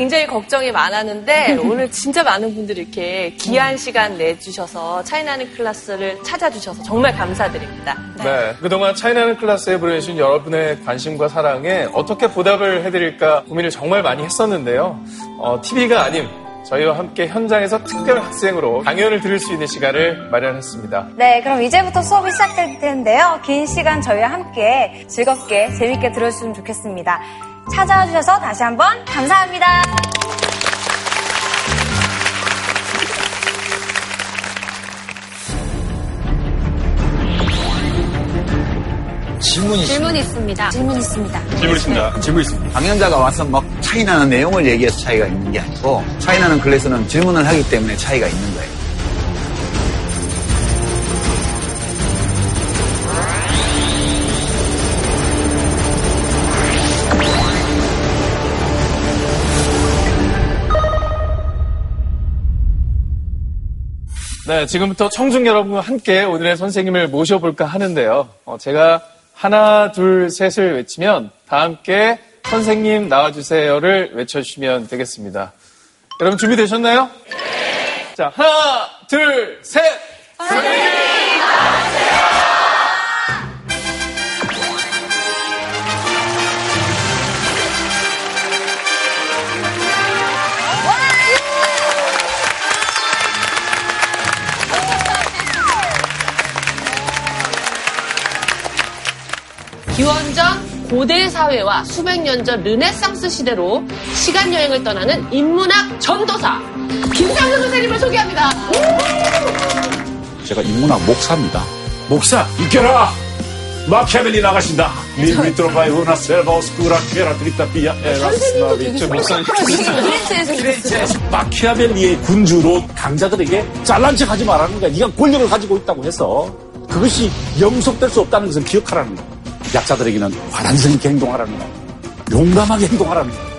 굉장히 걱정이 많았는데 오늘 진짜 많은 분들이 이렇게 귀한 시간 내주셔서 차이나는 클래스를 찾아주셔서 정말 감사드립니다. 네. 그동안 차이나는 클래스에 보내주신 여러분의 관심과 사랑에 어떻게 보답을 해드릴까 고민을 정말 많이 했었는데요. 어, TV가 아닌 저희와 함께 현장에서 특별 학생으로 강연을 들을 수 있는 시간을 마련했습니다. 네, 그럼 이제부터 수업이 시작될 텐데요. 긴 시간 저희와 함께 즐겁게 재밌게 들어주시면 좋겠습니다. 찾아와 주셔서 다시 한번 감사합니다. 질문이 질문 있습니다. 질문 있습니다. 질문 있습니다. 질문 있습니다. 강연자가 와서 막 차이 나는 내용을 얘기해서 차이가 있는 게 아니고 차이 나는 클래스는 질문을 하기 때문에 차이가 있는 거예요. 네, 지금부터 청중 여러분과 함께 오늘의 선생님을 모셔볼까 하는데요. 어, 제가 하나, 둘, 셋을 외치면 다 함께 선생님 나와주세요를 외쳐주시면 되겠습니다. 여러분 준비되셨나요? 네. 자, 하나, 둘, 셋! 선생님! 기원전 고대 사회와 수백 년 전 르네상스 시대로 시간 여행을 떠나는 인문학 전도사 김상근 선생님을 소개합니다. 제가 인문학 목사입니다. 목사, 이겨라! 마키아벨리 나가신다. 미미트로바이 우나 셀바우스쿠라 케라 드리타 비아 에라스나비. 저 목사님. 마키아벨리의 군주로 강자들에게 잘난 척 하지 말라는 거야. 네가 권력을 가지고 있다고 해서 그것이 영속될 수 없다는 것을 기억하라는 거야. 약자들에게는 화단성 있게 행동하라는 거야. 용감하게 행동하라는 거야.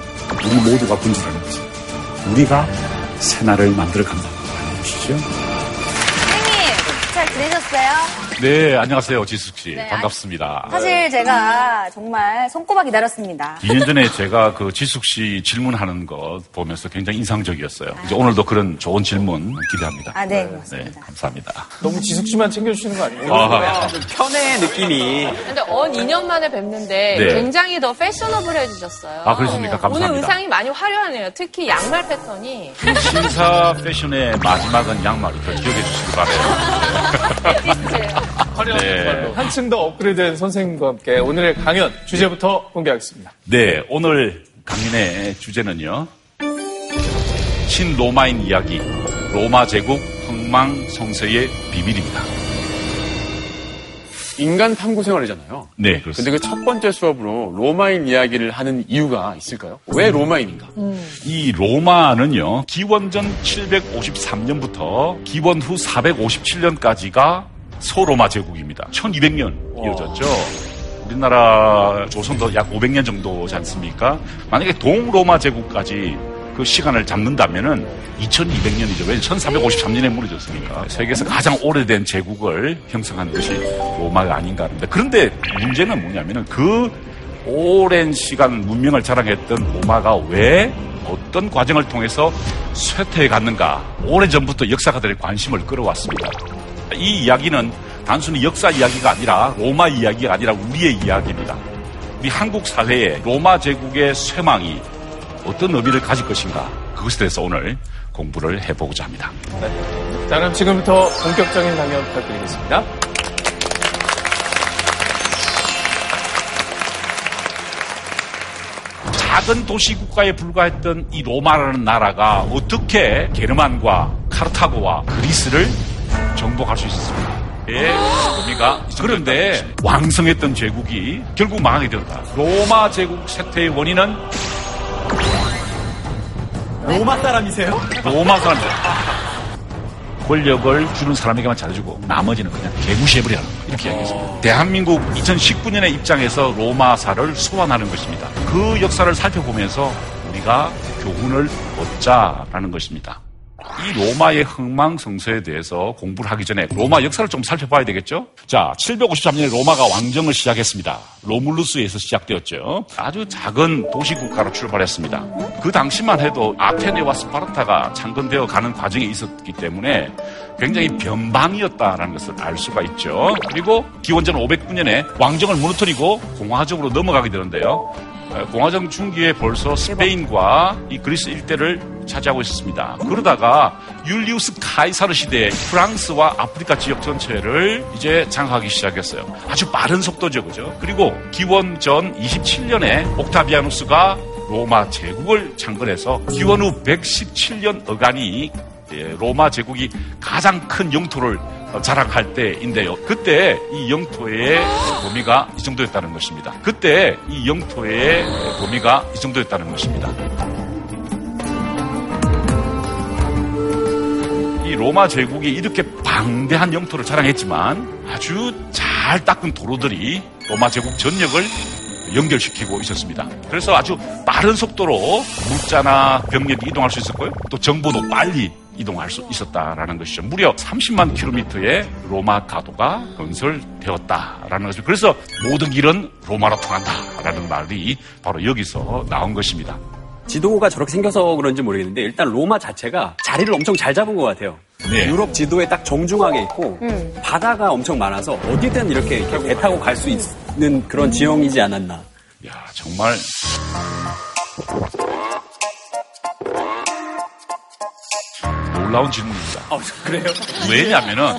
우리 모두가 군주라는 거지. 우리가 새나를 만들어 간다는 거 아니시죠? 지내셨어요? 네, 안녕하세요. 지숙 씨. 네, 반갑습니다. 사실 제가 정말 손꼽아 기다렸습니다. 2년 전에 제가 그 지숙 씨 질문하는 것 보면서 굉장히 인상적이었어요. 이제 오늘도 그런 좋은 질문 기대합니다. 아, 네, 네, 고맙습니다. 감사합니다. 너무 지숙 씨만 챙겨주시는 거 아니에요? 아, 편의 느낌이 근데 언 2년 만에 뵙는데 네. 굉장히 더 패셔너블 해주셨어요. 아, 그렇습니까? 감사합니다. 오늘 의상이 많이 화려하네요. 특히 양말 패턴이. 신사 패션의 마지막은 양말이 더 기억해 주시기 바래요. 화려한 네. 말로 한층 더 업그레이드된 선생님과 함께 오늘의 강연 주제부터 공개하겠습니다. 네, 오늘 강연의 주제는요. 신로마인 이야기, 로마 제국 흥망성쇠의 비밀입니다. 인간 탐구 생활이잖아요. 네, 그렇습니다. 근데 그 첫 번째 수업으로 로마인 이야기를 하는 이유가 있을까요? 왜 로마인인가? 이 로마는요, 기원전 753년부터 기원 후 457년까지가 소로마 제국입니다. 1200년 이어졌죠. 우리나라 조선도 약 500년 정도지 않습니까? 만약에 동로마 제국까지 그 시간을 잡는다면은 2200년이죠. 왜 1453년에 무너졌으니까. 세계에서 가장 오래된 제국을 형성한 것이 로마가 아닌가 합니다. 그런데 문제는 뭐냐면은 그 오랜 시간 문명을 자랑했던 로마가 왜 어떤 과정을 통해서 쇠퇴해 갔는가 오래전부터 역사가들의 관심을 끌어왔습니다. 이 이야기는 단순히 역사 이야기가 아니라 로마 이야기가 아니라 우리의 이야기입니다. 우리 한국 사회에 로마 제국의 쇠망이 어떤 의미를 가질 것인가 그것에 대해서 오늘 공부를 해보고자 합니다. 자, 그럼 지금부터 본격적인 강연 부탁드리겠습니다. 작은 도시 국가에 불과했던 이 로마라는 나라가 어떻게 게르만과 카르타고와 그리스를 정복할 수 있었습니까? 예, 의미가 그런데 왕성했던 제국이 결국 망하게 되었다. 로마 제국 쇠퇴의 원인은 로마 사람이세요? 로마 사람들. 권력을 주는 사람에게만 잘해주고 나머지는 그냥 개무시해버려라. 이렇게 이야기했습니다. 대한민국 2019년의 입장에서 로마사를 소환하는 것입니다. 그 역사를 살펴보면서 우리가 교훈을 얻자라는 것입니다. 이 로마의 흥망성쇠에 대해서 공부를 하기 전에 로마 역사를 좀 살펴봐야 되겠죠? 자, 753년에 로마가 왕정을 시작했습니다. 로물루스에서 시작되었죠. 아주 작은 도시국가로 출발했습니다. 그 당시만 해도 아테네와 스파르타가 창건되어 가는 과정에 있었기 때문에 굉장히 변방이었다라는 것을 알 수가 있죠. 그리고 기원전 509년에 왕정을 무너뜨리고 공화정으로 넘어가게 되는데요. 어, 공화정 중기에 벌써 스페인과 이 그리스 일대를 차지하고 있었습니다. 그러다가 율리우스 카이사르 시대에 프랑스와 아프리카 지역 전체를 이제 장악하기 시작했어요. 아주 빠른 속도죠, 그죠? 그리고 기원 전 27년에 옥타비아누스가 로마 제국을 창건해서 기원 후 117년 어간이 예, 로마 제국이 가장 큰 영토를 자랑할 때인데요. 그때 이 영토의 범위가 이 정도였다는 것입니다. 그때 이 영토의 범위가 이 정도였다는 것입니다. 이 로마 제국이 이렇게 방대한 영토를 자랑했지만 아주 잘 닦은 도로들이 로마 제국 전역을 연결시키고 있었습니다. 그래서 아주 빠른 속도로 물자나 병력이 이동할 수 있었고요. 또 정보도 빨리 이동할 수 있었다라는 것이죠. 무려 30만 킬로미터의 로마 가도가 건설되었다라는 것이죠. 그래서 모든 길은 로마로 통한다라는 말이 바로 여기서 나온 것입니다. 지도가 저렇게 생겨서 그런지 모르겠는데 일단 로마 자체가 자리를 엄청 잘 잡은 것 같아요. 네. 유럽 지도에 딱 정중하게 있고 바다가 엄청 많아서 어디든 이렇게, 이렇게 배 타고 갈 수 있는 그런 지형이지 않았나. 야 정말 놀라운 질문입니다. 아, 그래요? 왜냐면은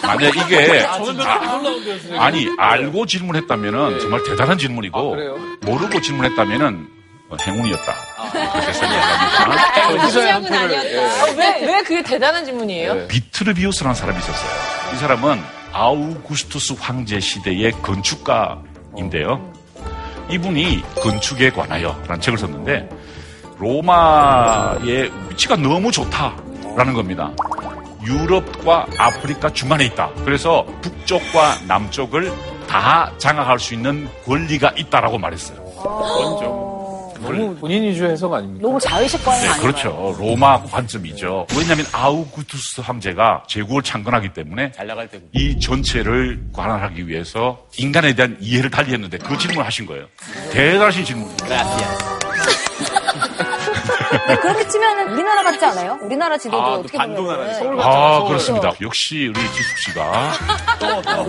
만약 이게 아, 아니 알고 질문했다면은 정말 대단한 질문이고 모르고 질문했다면은 어, 행운이었다. 그렇게 생각합니다. 표를. 아, 왜, 왜 그게 대단한 질문이에요? 비트르비우스라는 사람이 있었어요. 이 사람은 아우구스투스 황제 시대의 건축가인데요. 이분이 건축에 관하여 라는 책을 썼는데 로마의 위치가 너무 좋다 라는 겁니다. 유럽과 아프리카 중간에 있다. 그래서 북쪽과 남쪽을 다 장악할 수 있는 권리가 있다라고 말했어요. 너무 본인 위주 해석 아닙니까? 너무 자의식 과잉 네, 아닌가요? 그렇죠. 로마 관점이죠. 왜냐하면 아우구투스 황제가 제국을 창건하기 때문에 잘 나갈 때고. 이 전체를 관할하기 위해서 인간에 대한 이해를 달리 했는데 그 질문을 하신 거예요. 대단하신 질문입니다. 그렇게 치면 우리나라 같지 않아요? 우리나라 지도도 아, 또 어떻게. 보면 아, 그렇습니다. 역시 우리 지숙 씨가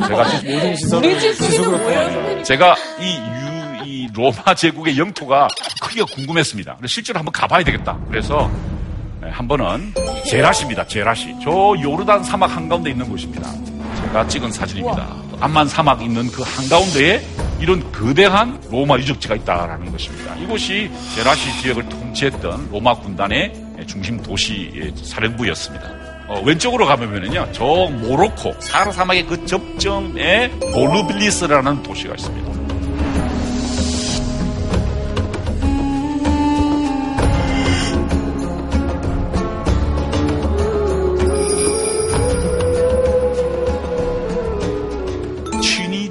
제가 지- 모든 시선을 우리 지숙이는 뭐예요? 제가 이 유, 이 로마 제국의 영토가 크기가 궁금했습니다. 근데 실제로 한번 가봐야 되겠다. 그래서 네, 한 번은 제라시입니다. 제라시. 저 요르단 사막 한가운데 있는 곳입니다. 제가 찍은 사진입니다. 암만 사막 있는 그 한가운데에 이런 거대한 로마 유적지가 있다라는 것입니다. 이곳이 제라시 지역을 통치했던 로마 군단의 중심 도시의 사령부였습니다. 어, 왼쪽으로 가보면은요, 저 모로코, 사하라 사막의 그 접점에 볼루빌리스라는 도시가 있습니다.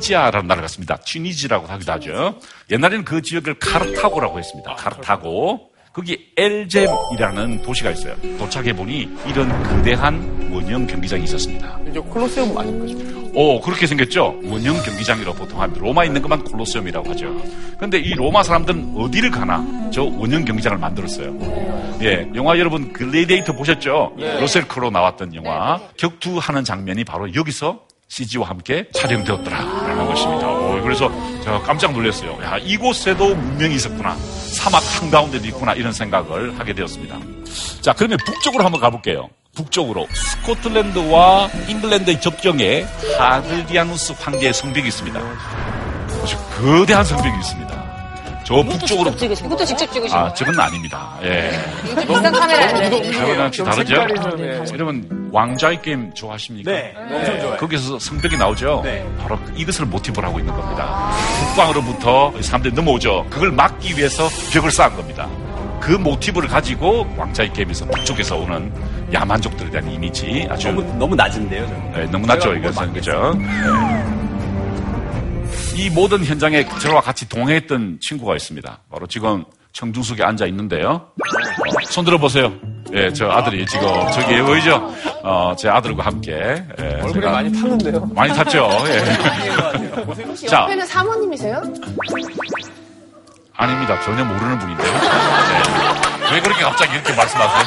튀니지아라는 나라가 있습니다. 튀니지라고 하기도 하죠. 옛날에는 그 지역을 카르타고라고 했습니다. 카르타고. 거기 엘젬이라는 도시가 있어요. 도착해보니 이런 거대한 원형 경기장이 있었습니다. 이제 콜로세움 아닙니까? 오, 그렇게 생겼죠? 원형 경기장이라고 보통 합니다. 로마에 있는 것만 콜로세움이라고 하죠. 근데 이 로마 사람들은 어디를 가나 저 원형 경기장을 만들었어요. 예, 영화 여러분 글레이데이터 보셨죠? 러셀 크로 나왔던 영화. 격투하는 장면이 바로 여기서 CG와 함께 촬영되었더라라는 것입니다. 오, 그래서 제가 깜짝 놀랐어요. 야, 이곳에도 문명이 있었구나. 사막 한가운데도 있구나. 이런 생각을 하게 되었습니다. 자, 그러면 북쪽으로 한번 가볼게요. 북쪽으로 스코틀랜드와 잉글랜드의 접경에 하드리아누스 황제의 성벽이 있습니다. 아주 거대한 성벽이 있습니다. 저 북쪽으로 이것도 직접 찍으신 아 거예요? 저건 아닙니다. 예, 비싼 카메라인데. 저거랑 다르죠? 색깔이 좀, 예. 여러분 왕자의 게임 좋아하십니까? 네, 엄청 좋아요. 거기서 성벽이 나오죠? 네. 바로 이것을 모티브로 하고 있는 겁니다. 북방으로부터 사람들이 넘어오죠. 그걸 막기 위해서 벽을 쌓은 겁니다. 그 모티브를 가지고 왕자의 게임에서 북쪽에서 오는 야만족들에 대한 이미지 아주 너무, 너무 낮은데요, 저는. 네, 너무 낮죠, 이것은. 그죠? 네. 이 모든 현장에 저와 같이 동행했던 친구가 있습니다. 바로 지금 청중석에 앉아 있는데요. 손 들어보세요. 예, 저 아들이 지금 저기 보이죠? 어, 제 아들과 함께 예, 얼굴이 제가 많이 탔는데요. 많이 탔죠. 예. 혹시 자. 옆에는 사모님이세요? 아닙니다. 전혀 모르는 분인데요. 네. 왜 그렇게 갑자기 이렇게 말씀하세요?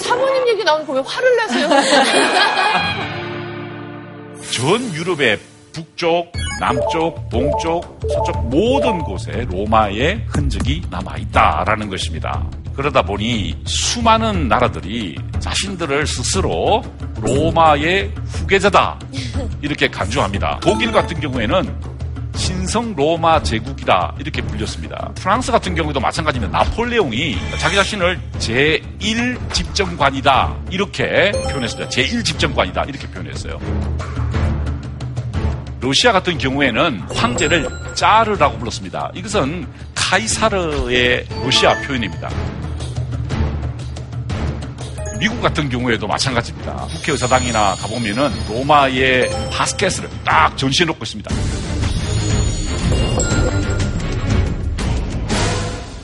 사모님 얘기 나오니까 왜 화를 내세요? 전 유럽의 북쪽, 남쪽, 동쪽, 서쪽 모든 곳에 로마의 흔적이 남아 있다라는 것입니다. 그러다 보니 수많은 나라들이 자신들을 스스로 로마의 후계자다 이렇게 간주합니다. 독일 같은 경우에는 신성 로마 제국이다 이렇게 불렸습니다. 프랑스 같은 경우에도 마찬가지입니다. 나폴레옹이 자기 자신을 제1 집정관이다 이렇게 표현했습니다. 제1 집정관이다 이렇게 표현했어요. 러시아 같은 경우에는 황제를 짜르라고 불렀습니다. 이것은 카이사르의 러시아 표현입니다. 미국 같은 경우에도 마찬가지입니다. 국회의사당이나 가보면은 로마의 바스켓을 딱 전시해 놓고 있습니다.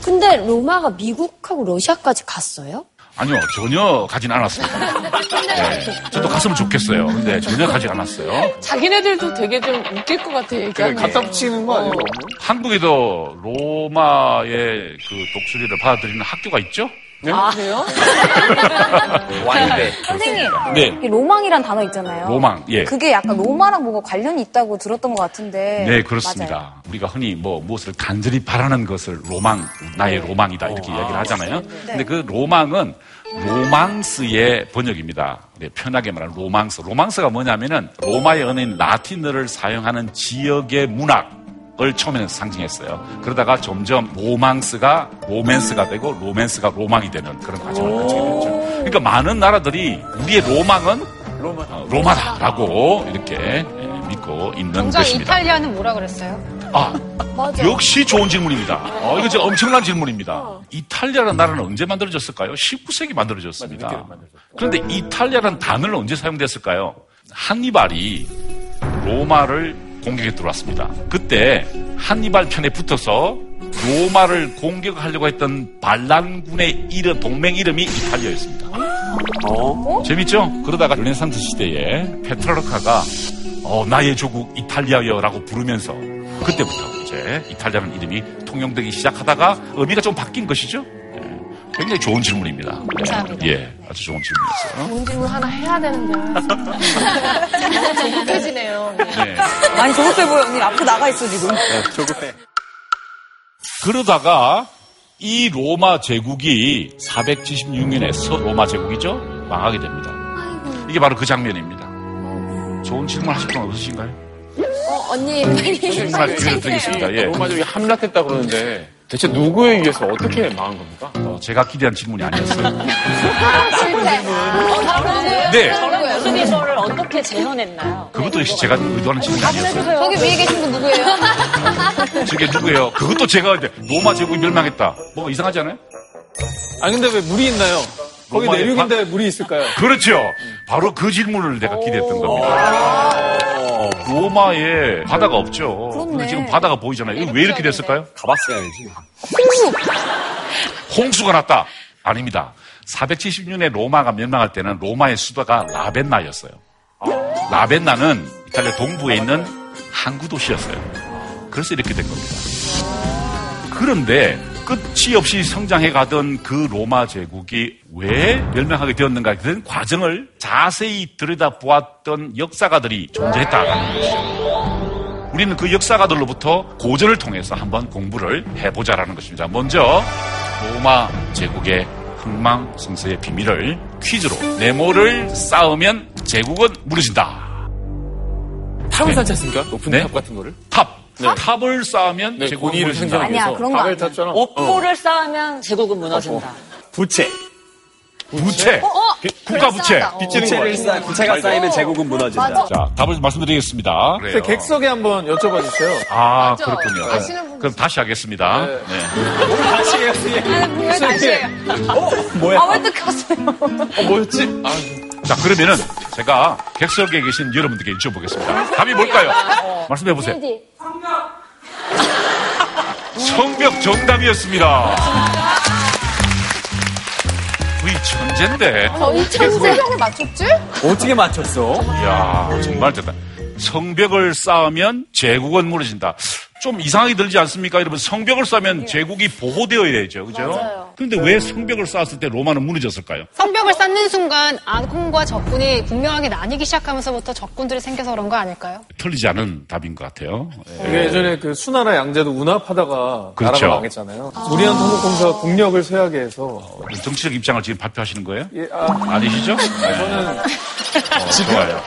근데 로마가 미국하고 러시아까지 갔어요? 아니요, 전혀 가진 않았습니다. 네, 저도 갔으면 좋겠어요. 근데 전혀 가지 않았어요. 자기네들도 되게 좀 웃길 것 같아, 얘기하는 게. 갖다 붙이는 거 아니에요? 한국에도 로마의 그 독수리를 받아들이는 학교가 있죠? 아, 그래요? Y대. 선생님, 네. 이 로망이란 단어 있잖아요. 로망, 예. 그게 약간 로마랑 뭐가 관련이 있다고 들었던 것 같은데. 네, 그렇습니다. 맞아요. 우리가 흔히 뭐 무엇을 간절히 바라는 것을 로망, 나의 로망이다 이렇게 이야기를 하잖아요. 근데 그 로망은 로망스의 번역입니다. 네, 편하게 말하는 로망스. 로망스가 뭐냐면은 로마의 언어인 라틴어를 사용하는 지역의 문학 을 처음에는 상징했어요. 그러다가 점점 로망스가 로맨스가 되고 로맨스가 로망이 되는 그런 과정을 거치게 됐죠. 그러니까 많은 나라들이 우리의 로망은 로마. 어, 로마다라고 이렇게 예, 믿고 있는 정작 것입니다. 이탈리아는 뭐라 그랬어요? 아, 역시 좋은 질문입니다. 어, 이거 진짜 엄청난 질문입니다. 이탈리아라는 나라는 언제 만들어졌을까요? 19세기 만들어졌습니다. 그런데 이탈리아라는 단어는 언제 사용됐을까요? 한니발이 로마를 공격에 들어왔습니다. 그때 한니발 편에 붙어서 로마를 공격하려고 했던 반란군의 이름, 동맹 이름이 이탈리아였습니다. 재밌죠? 그러다가 르네상스 시대에 페트라르카가 어, 나의 조국 이탈리아여라고 부르면서 그때부터 이제 이탈리아라는 이름이 통용되기 시작하다가 의미가 좀 바뀐 것이죠. 예, 굉장히 좋은 질문입니다. 감사합니다. 예, 아주 좋은 질문이었어요. 좋은 질문 하나 해야 되는데. 너무 조급해지네요. 네. 많이 조급해 보여, 언니. 앞으로 나가 있어, 지금. 조급해. 그러다가 이 로마 제국이 476년에 서 로마 제국이죠 망하게 됩니다. 이게 바로 그 장면입니다. 좋은 질문 하실 분 없으신가요? 어, 언니 빨리 질문할 기회를 드리겠습니다. 예. 로마족이 함락했다 그러는데 대체 누구에 의해서 어떻게 망한 겁니까? 어, 제가 기대한 질문이 아니었어요. 어, 네. 무슨 이거를 어떻게 재현했나요? 그것도 역시 제가 의도하는 질문이 아니었어요. 저기 위에 계신 분 누구예요? 저게 누구예요? 그것도 제가 이제 로마 제국이 멸망했다. 뭐 이상하지 않아요? 아니, 근데 왜 물이 있나요? 거기 내륙인데 물이 있을까요? 그렇죠. 바로 그 질문을 내가 기대했던 겁니다. 로마에 바다가 없죠. 근데 지금 바다가 보이잖아요. 이거 왜 이렇게 됐을까요? 가봤어야지. 홍수가 났다. 아닙니다. 470년에 로마가 멸망할 때는 로마의 수도가 라벤나였어요. 라벤나는 이탈리아 동부에 있는 항구 도시였어요. 그래서 이렇게 된 겁니다. 그런데 끝이 없이 성장해 가던 그 로마 제국이 왜 멸망하게 되었는가에 대한 과정을 자세히 들여다보았던 역사가들이 존재했다는 것이죠. 우리는 그 역사가들로부터 고전을 통해서 한번 공부를 해보자라는 것입니다. 먼저 로마 제국의 흥망성쇠의 비밀을 퀴즈로 네모를 쌓으면 제국은 무너진다. 탑을 네. 쌓지 않습니까? 높은 네. 탑 같은 거를? 탑. 탑을 쌓으면 네, 무너진다. 생성하기 아니야. 그런 거 아니야. 탔잖아. 옥고를 쌓으면 제국은 무너진다. 부채. 부채. 비- 국가 부채. 부채를 쌓, 부채가 쌓이면 제국은 무너진다. 자, 답을 말씀드리겠습니다. 제 객석에 한번 여쭤봐 주세요. 아, 맞아. 그렇군요. 분 그럼 다시 하겠습니다. 네. 네. 다시 해요, 왜 다시 해요? 뭐야? 아, 왜 뜯겼어요? 어, 뭐였지? 아, 자, 그러면은 제가 객석에 계신 여러분들께 여쭤보겠습니다. 답이 뭘까요? 말씀해 보세요. 성벽 정답이었습니다. 거의 천재인데. 거의 천재형에 맞췄지? 어떻게 맞췄어? 이야, 정말 대단. 성벽을 쌓으면 제국은 무너진다. 좀 이상하게 들지 않습니까? 여러분, 성벽을 쌓으면 제국이 보호되어야죠. 그죠? 그런데 왜 성벽을 쌓았을 때 로마는 무너졌을까요? 성벽을 쌓는 순간 아군과 적군이 분명하게 나뉘기 시작하면서부터 적군들이 생겨서 그런 거 아닐까요? 틀리지 않은 답인 것 같아요. 예. 이게 예전에 그 수나라 양제도 운합하다가 그렇죠. 나라가 망했잖아요. 우리한 토목공사가 국력을 쇠하게 해서 정치적 입장을 지금 발표하시는 거예요? 예, 아, 아니시죠? 저는 어, 좋아요.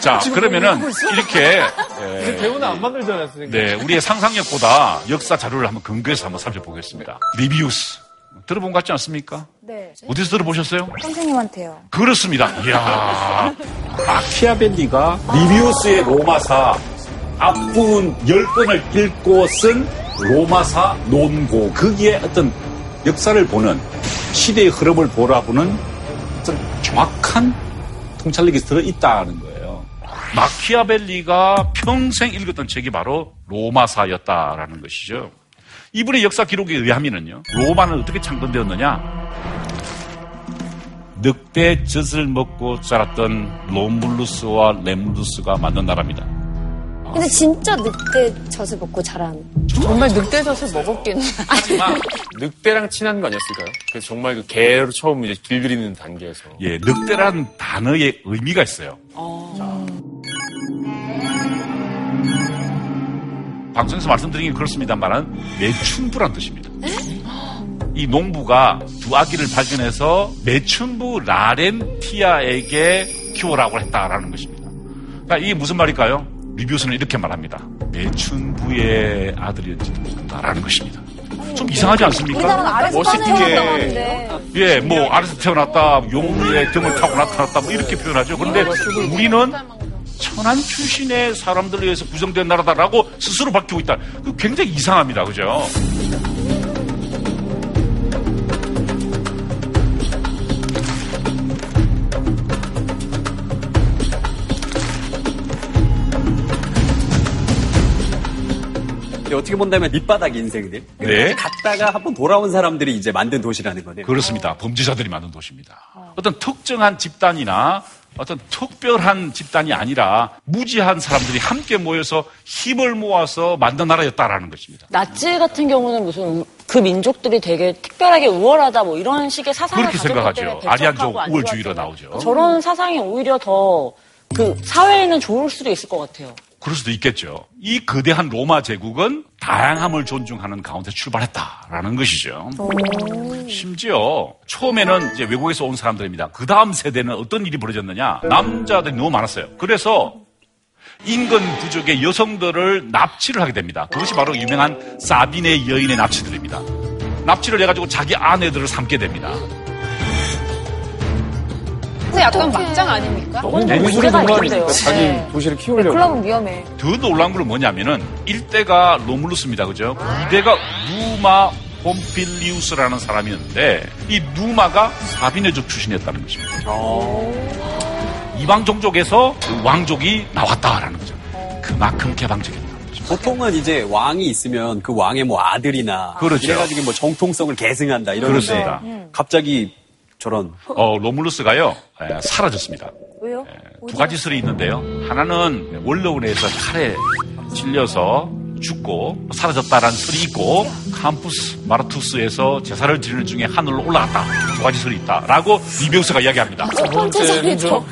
자, 그러면은 이렇게 예, 배우는 안 만들잖아요, 선생님. 네, 우리의 상상력보다 역사 자료를 한번 근거해서 한번 살펴보겠습니다. 리비우스. 들어본 것 같지 않습니까? 네. 어디서 들어보셨어요? 선생님한테요. 그렇습니다. 이야. 마키아벨리가 리비우스의 로마사 앞부분 10권을 읽고 쓴 로마사 논고 거기에 어떤 역사를 보는 시대의 흐름을 보라보는 어떤 정확한 통찰력이 들어 있다는 거예요. 마키아벨리가 평생 읽었던 책이 바로 로마사였다라는 것이죠. 이분의 역사 기록에 의하면요. 로마는 어떻게 창건되었느냐? 늑대 젖을 먹고 자랐던 로물루스와 레물루스가 만든 나라입니다. 근데 진짜 늑대 젖을 먹고 자란. 정말 늑대 젖을 먹었겠네. 하지만 늑대랑 친한 거 아니었을까요? 그래서 정말 그 개로 처음 이제 길들이는 단계에서. 예, 늑대란 단어의 의미가 있어요. 방송에서 말씀드린 게 그렇습니다만은 매춘부란 뜻입니다. 이 농부가 두 아기를 발견해서 매춘부 라렌티아에게 키워라고 했다라는 것입니다. 그러니까 이게 무슨 말일까요? 리뷰스는 이렇게 말합니다. 매춘부의 아들이었지도 모른다라는 것입니다. 좀 이상하지 않습니까? 멋있게. 예, 뭐 아래서 태어났다, 용의 등을 타고 나타났다, 뭐 이렇게 표현하죠. 그런데 우리는 천한 출신의 사람들에 의해서 구성된 나라다라고 스스로 밝히고 있다. 그 굉장히 이상합니다, 그죠? 어떻게 본다면 밑바닥 인생들. 네. 갔다가 한번 돌아온 사람들이 이제 만든 도시라는 거네요. 그렇습니다. 범죄자들이 만든 도시입니다. 어떤 특정한 집단이나 어떤 특별한 집단이 아니라 무지한 사람들이 함께 모여서 힘을 모아서 만든 나라였다라는 것입니다. 나치 같은 경우는 무슨 그 민족들이 되게 특별하게 우월하다 뭐 이런 식의 사상을 그렇게 생각하죠. 아리안족 우월주의로. 나오죠. 저런 사상이 오히려 더 그 사회에는 좋을 수도 있을 것 같아요. 그럴 수도 있겠죠. 이 거대한 로마 제국은 다양함을 존중하는 가운데 출발했다라는 것이죠. 심지어 처음에는 이제 외국에서 온 사람들입니다. 그 다음 세대는 어떤 일이 벌어졌느냐? 남자들이 너무 많았어요. 그래서 인근 부족의 여성들을 납치를 하게 됩니다. 그것이 바로 유명한 사비네 여인의 납치들입니다. 납치를 해가지고 자기 아내들을 삼게 됩니다. 근데 약간 막장 아닙니까? 너무 네, 공간이니까 있는데요. 자기 네. 도시를 키우려고. 클럽은 위험해. 더 놀란 건 뭐냐면은 1대가 로물루스입니다. 그죠? 2대가 누마 폼필리우스라는 사람이었는데 이 누마가 사비네족 출신이었다는 것입니다. 이방 종족에서 그 왕족이 나왔다라는 거죠. 그만큼 개방적이었다는 거죠. 보통은 이제 왕이 있으면 그 왕의 뭐 아들이나 그렇죠. 이래가지고 뭐 정통성을 계승한다 이러는데 그렇습니다. 갑자기 저런 어, 로물루스가요 에, 사라졌습니다. 왜요? 두 가지 설이 있는데요. 하나는 원로원에서 칼에 찔려서 죽고 사라졌다라는 설이 있고 캠푸스 마르투스에서 제사를 드리는 중에 하늘로 올라갔다. 두 가지 설이 있다라고 리뷰스가 이야기합니다. 첫 번째. 어,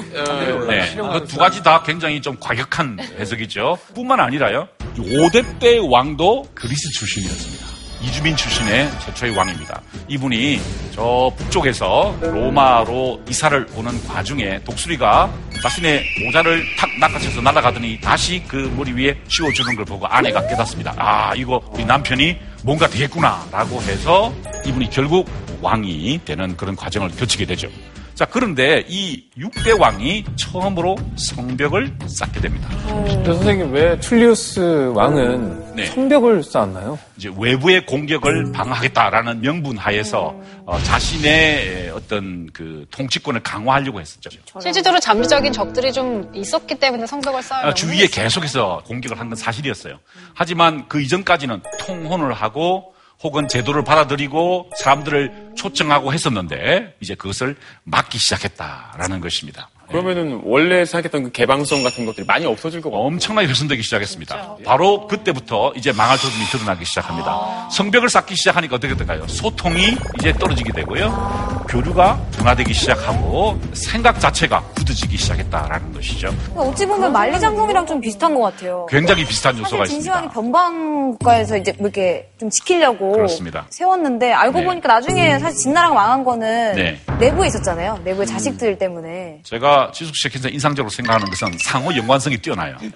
네, 그두 가지 다 굉장히 좀 과격한 해석이죠. 뿐만 아니라요. 5대 때 왕도 그리스 출신이었습니다. 이주민 출신의 최초의 왕입니다. 이분이 저 북쪽에서 로마로 이사를 오는 와중에 독수리가 자신의 모자를 탁 낚아채서 날아가더니 다시 그 머리 위에 씌워주는 걸 보고 아내가 깨닫습니다. 아, 이거 우리 남편이 뭔가 되겠구나 라고 해서 이분이 결국 왕이 되는 그런 과정을 거치게 되죠. 자, 그런데 이 6대 왕이 처음으로 성벽을 쌓게 됩니다. 근데 선생님 왜 툴리우스 왕은 네. 성벽을 쌓았나요? 이제 외부의 공격을 방어하겠다라는 명분 하에서 어, 자신의 어떤 그 통치권을 강화하려고 했었죠. 실질적으로 잠재적인 적들이 좀 있었기 때문에 성벽을 아, 주위에 계속해서 공격을 한 건 사실이었어요. 하지만 그 이전까지는 통혼을 하고 혹은 제도를 받아들이고 사람들을 초청하고 했었는데 이제 그것을 막기 시작했다라는 것입니다. 그러면은 원래 생각했던 그 개방성 같은 것들이 많이 없어질 거고 엄청나게 훼손되기 시작했습니다. 바로 그때부터 이제 망할 조짐이 드러나기 시작합니다. 성벽을 쌓기 시작하니까 어떻게 될까요? 소통이 이제 떨어지게 되고요. 교류가 둔화되기 시작하고 생각 자체가 굳어지기 시작했다라는 것이죠. 그러니까 어찌 보면 만리장성이랑 좀 비슷한 것 같아요. 굉장히 비슷한 요소가 사실 있습니다. 진시황이 변방 국가에서 이제 뭐 이렇게 좀 지키려고 그렇습니다. 세웠는데 알고 네. 보니까 나중에 사실 진나라가 망한 거는 네. 내부에 있었잖아요. 내부의 자식들 때문에. 제가 지숙 씨가 굉장히 인상적으로 생각하는 것은 상호 연관성이 뛰어나요. 네.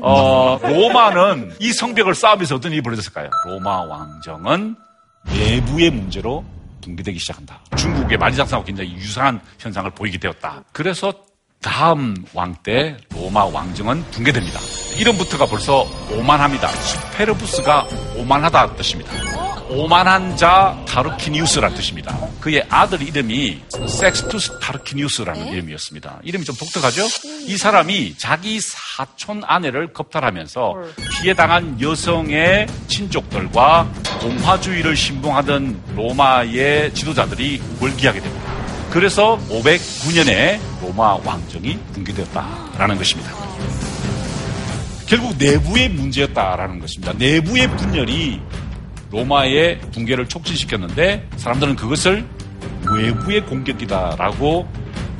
어, 로마는 이 성벽을 쌓으면서 어떤 일이 벌어졌을까요? 로마 왕정은 내부의 문제로 붕괴되기 시작한다. 중국의 만리장성하고 굉장히 유사한 현상을 보이게 되었다. 그래서 다음 왕 때 로마 왕정은 붕괴됩니다. 이름부터가 벌써 오만합니다. 수페르부스가 오만하다 뜻입니다. 오만한 자 타르키니우스라는 뜻입니다. 그의 아들 이름이 섹스투스 타르키니우스라는 이름이었습니다. 이름이 좀 독특하죠? 이 사람이 자기 사촌 아내를 겁탈하면서 피해 당한 여성의 친족들과 공화주의를 신봉하던 로마의 지도자들이 월기하게 됩니다. 그래서 509년에 로마 왕정이 붕괴되었다라는 것입니다. 결국 내부의 문제였다라는 것입니다. 내부의 분열이 로마의 붕괴를 촉진시켰는데 사람들은 그것을 외부의 공격이다라고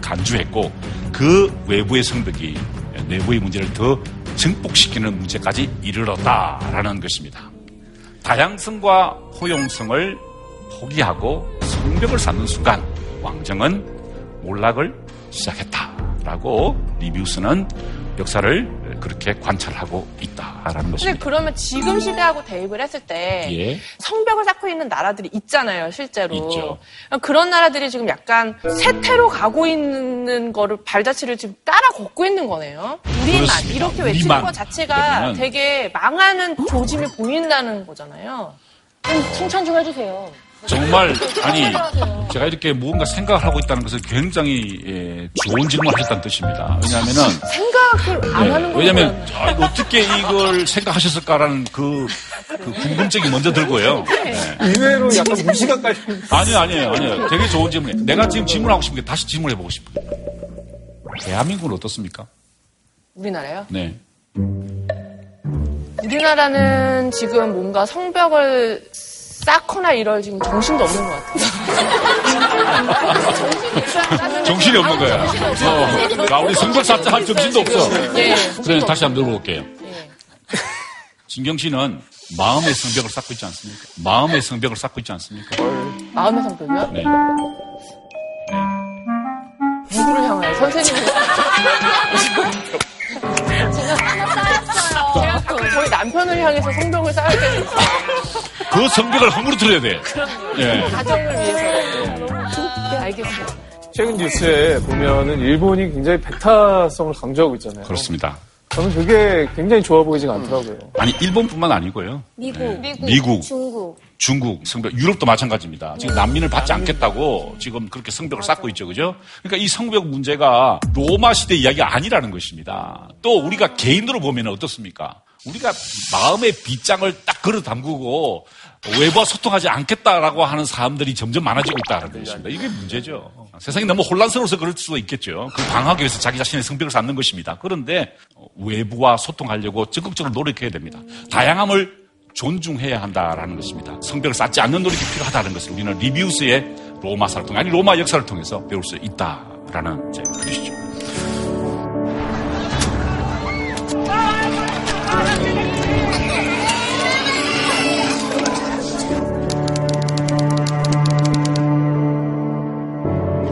간주했고 그 외부의 성벽이 내부의 문제를 더 증폭시키는 문제까지 이르렀다라는 것입니다. 다양성과 호용성을 포기하고 성벽을 쌓는 순간 왕정은 몰락을 시작했다라고 리뷰스는 역사를 그렇게 관찰하고 있다라는 것입니다. 그러면 지금 시대하고 대입을 했을 때 예. 성벽을 쌓고 있는 나라들이 있잖아요, 실제로. 있죠. 그런 나라들이 지금 약간 세태로 가고 있는 거를 발자취를 지금 따라 걷고 있는 거네요. 우리만. 이렇게 외치는 우리만 것 자체가 되게 망하는 조짐이 보인다는 거잖아요. 좀 칭찬 좀 해주세요. 정말 아니 제가 이렇게 무언가 생각을 하고 있다는 것은 굉장히 예, 좋은 질문을 하셨다는 뜻입니다. 왜냐하면은 생각을 안 예, 하는 거예요. 왜냐하면 아, 어떻게 이걸 생각하셨을까라는 그, 그 궁금증이 먼저 들고요. 예. 의외로 약간 무시가 깔려 아니요, 아니에요, 아니에요. 되게 좋은 질문이에요. 내가 지금 질문하고 싶은 게 다시 질문해 보고 싶어요. 대한민국은 어떻습니까? 우리나라요? 네. 우리나라는 지금 뭔가 성벽을 쌓거나 이럴 지금 정신도 없는 것 같아요. 정신이 없는 거야. 어, 나 우리 성벽 쌓자 할 정신도 없어. 예, 그래 다시 한번 물어볼게요. 진경 씨는 마음의 성벽을 쌓고 있지 않습니까? 마음의 성벽을 쌓고 있지 않습니까? 마음의 성벽이요? 네. 누구를 향하여 선생님 저희 남편을 향해서 성벽을 쌓을 때는 그 성벽을 허물어뜨려야 돼. 예. 가정을 위해서 네, 알겠습니다. 최근 뉴스에 보면은 일본이 굉장히 배타성을 강조하고 있잖아요. 그렇습니다. 저는 그게 굉장히 좋아 보이지가 않더라고요. 아니 일본뿐만 아니고요. 미국, 미국, 중국. 중국 성벽, 유럽도 마찬가지입니다. 지금 난민을 받지 않겠다고 지금 그렇게 성벽을 쌓고 있죠, 그죠? 그러니까 이 성벽 문제가 로마 시대 이야기가 아니라는 것입니다. 또 우리가 개인으로 보면 어떻습니까? 우리가 마음의 빗장을 딱 걸어 담그고 외부와 소통하지 않겠다라고 하는 사람들이 점점 많아지고 있다는 것입니다. 이게 문제죠. 세상이 너무 혼란스러워서 그럴 수도 있겠죠. 그 방하기 위해서 자기 자신의 성벽을 쌓는 것입니다. 그런데 외부와 소통하려고 적극적으로 노력해야 됩니다. 다양함을 존중해야 한다라는 것입니다. 성벽을 쌓지 않는 노력이 필요하다는 것을 우리는 리비우스의 로마사를 통해 아니 로마 역사를 통해서 배울 수 있다라는 이제 그것이죠.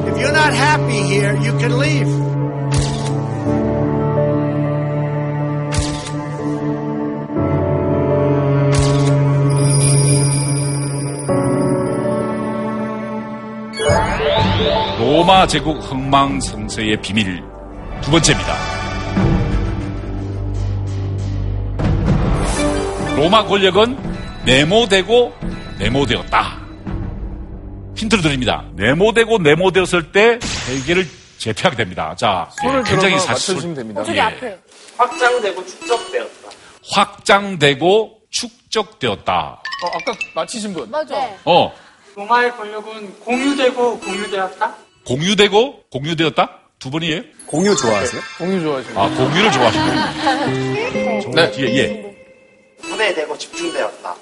If you're not happy here, you can leave. 로마 제국 흥망성쇠의 비밀 두 번째입니다. 로마 권력은 네모되고 네모되었다. 힌트를 드립니다. 네모되고 네모되었을 때 세계를 제패하게 됩니다. 자, 손을 예, 굉장히 사실 됩니다. 예. 앞에. 확장되고 축적되었다. 확장되고 축적되었다. 어, 아까 맞히신 분. 맞아. 어, 로마의 권력은 공유되고 공유되었다? 공유되고 공유되었다? 두 번이에요? 공유 좋아하세요? 공유 좋아하시고. 아, 공유를 좋아하시고. 네, 뒤에, 예. 분해되고 집중되었다.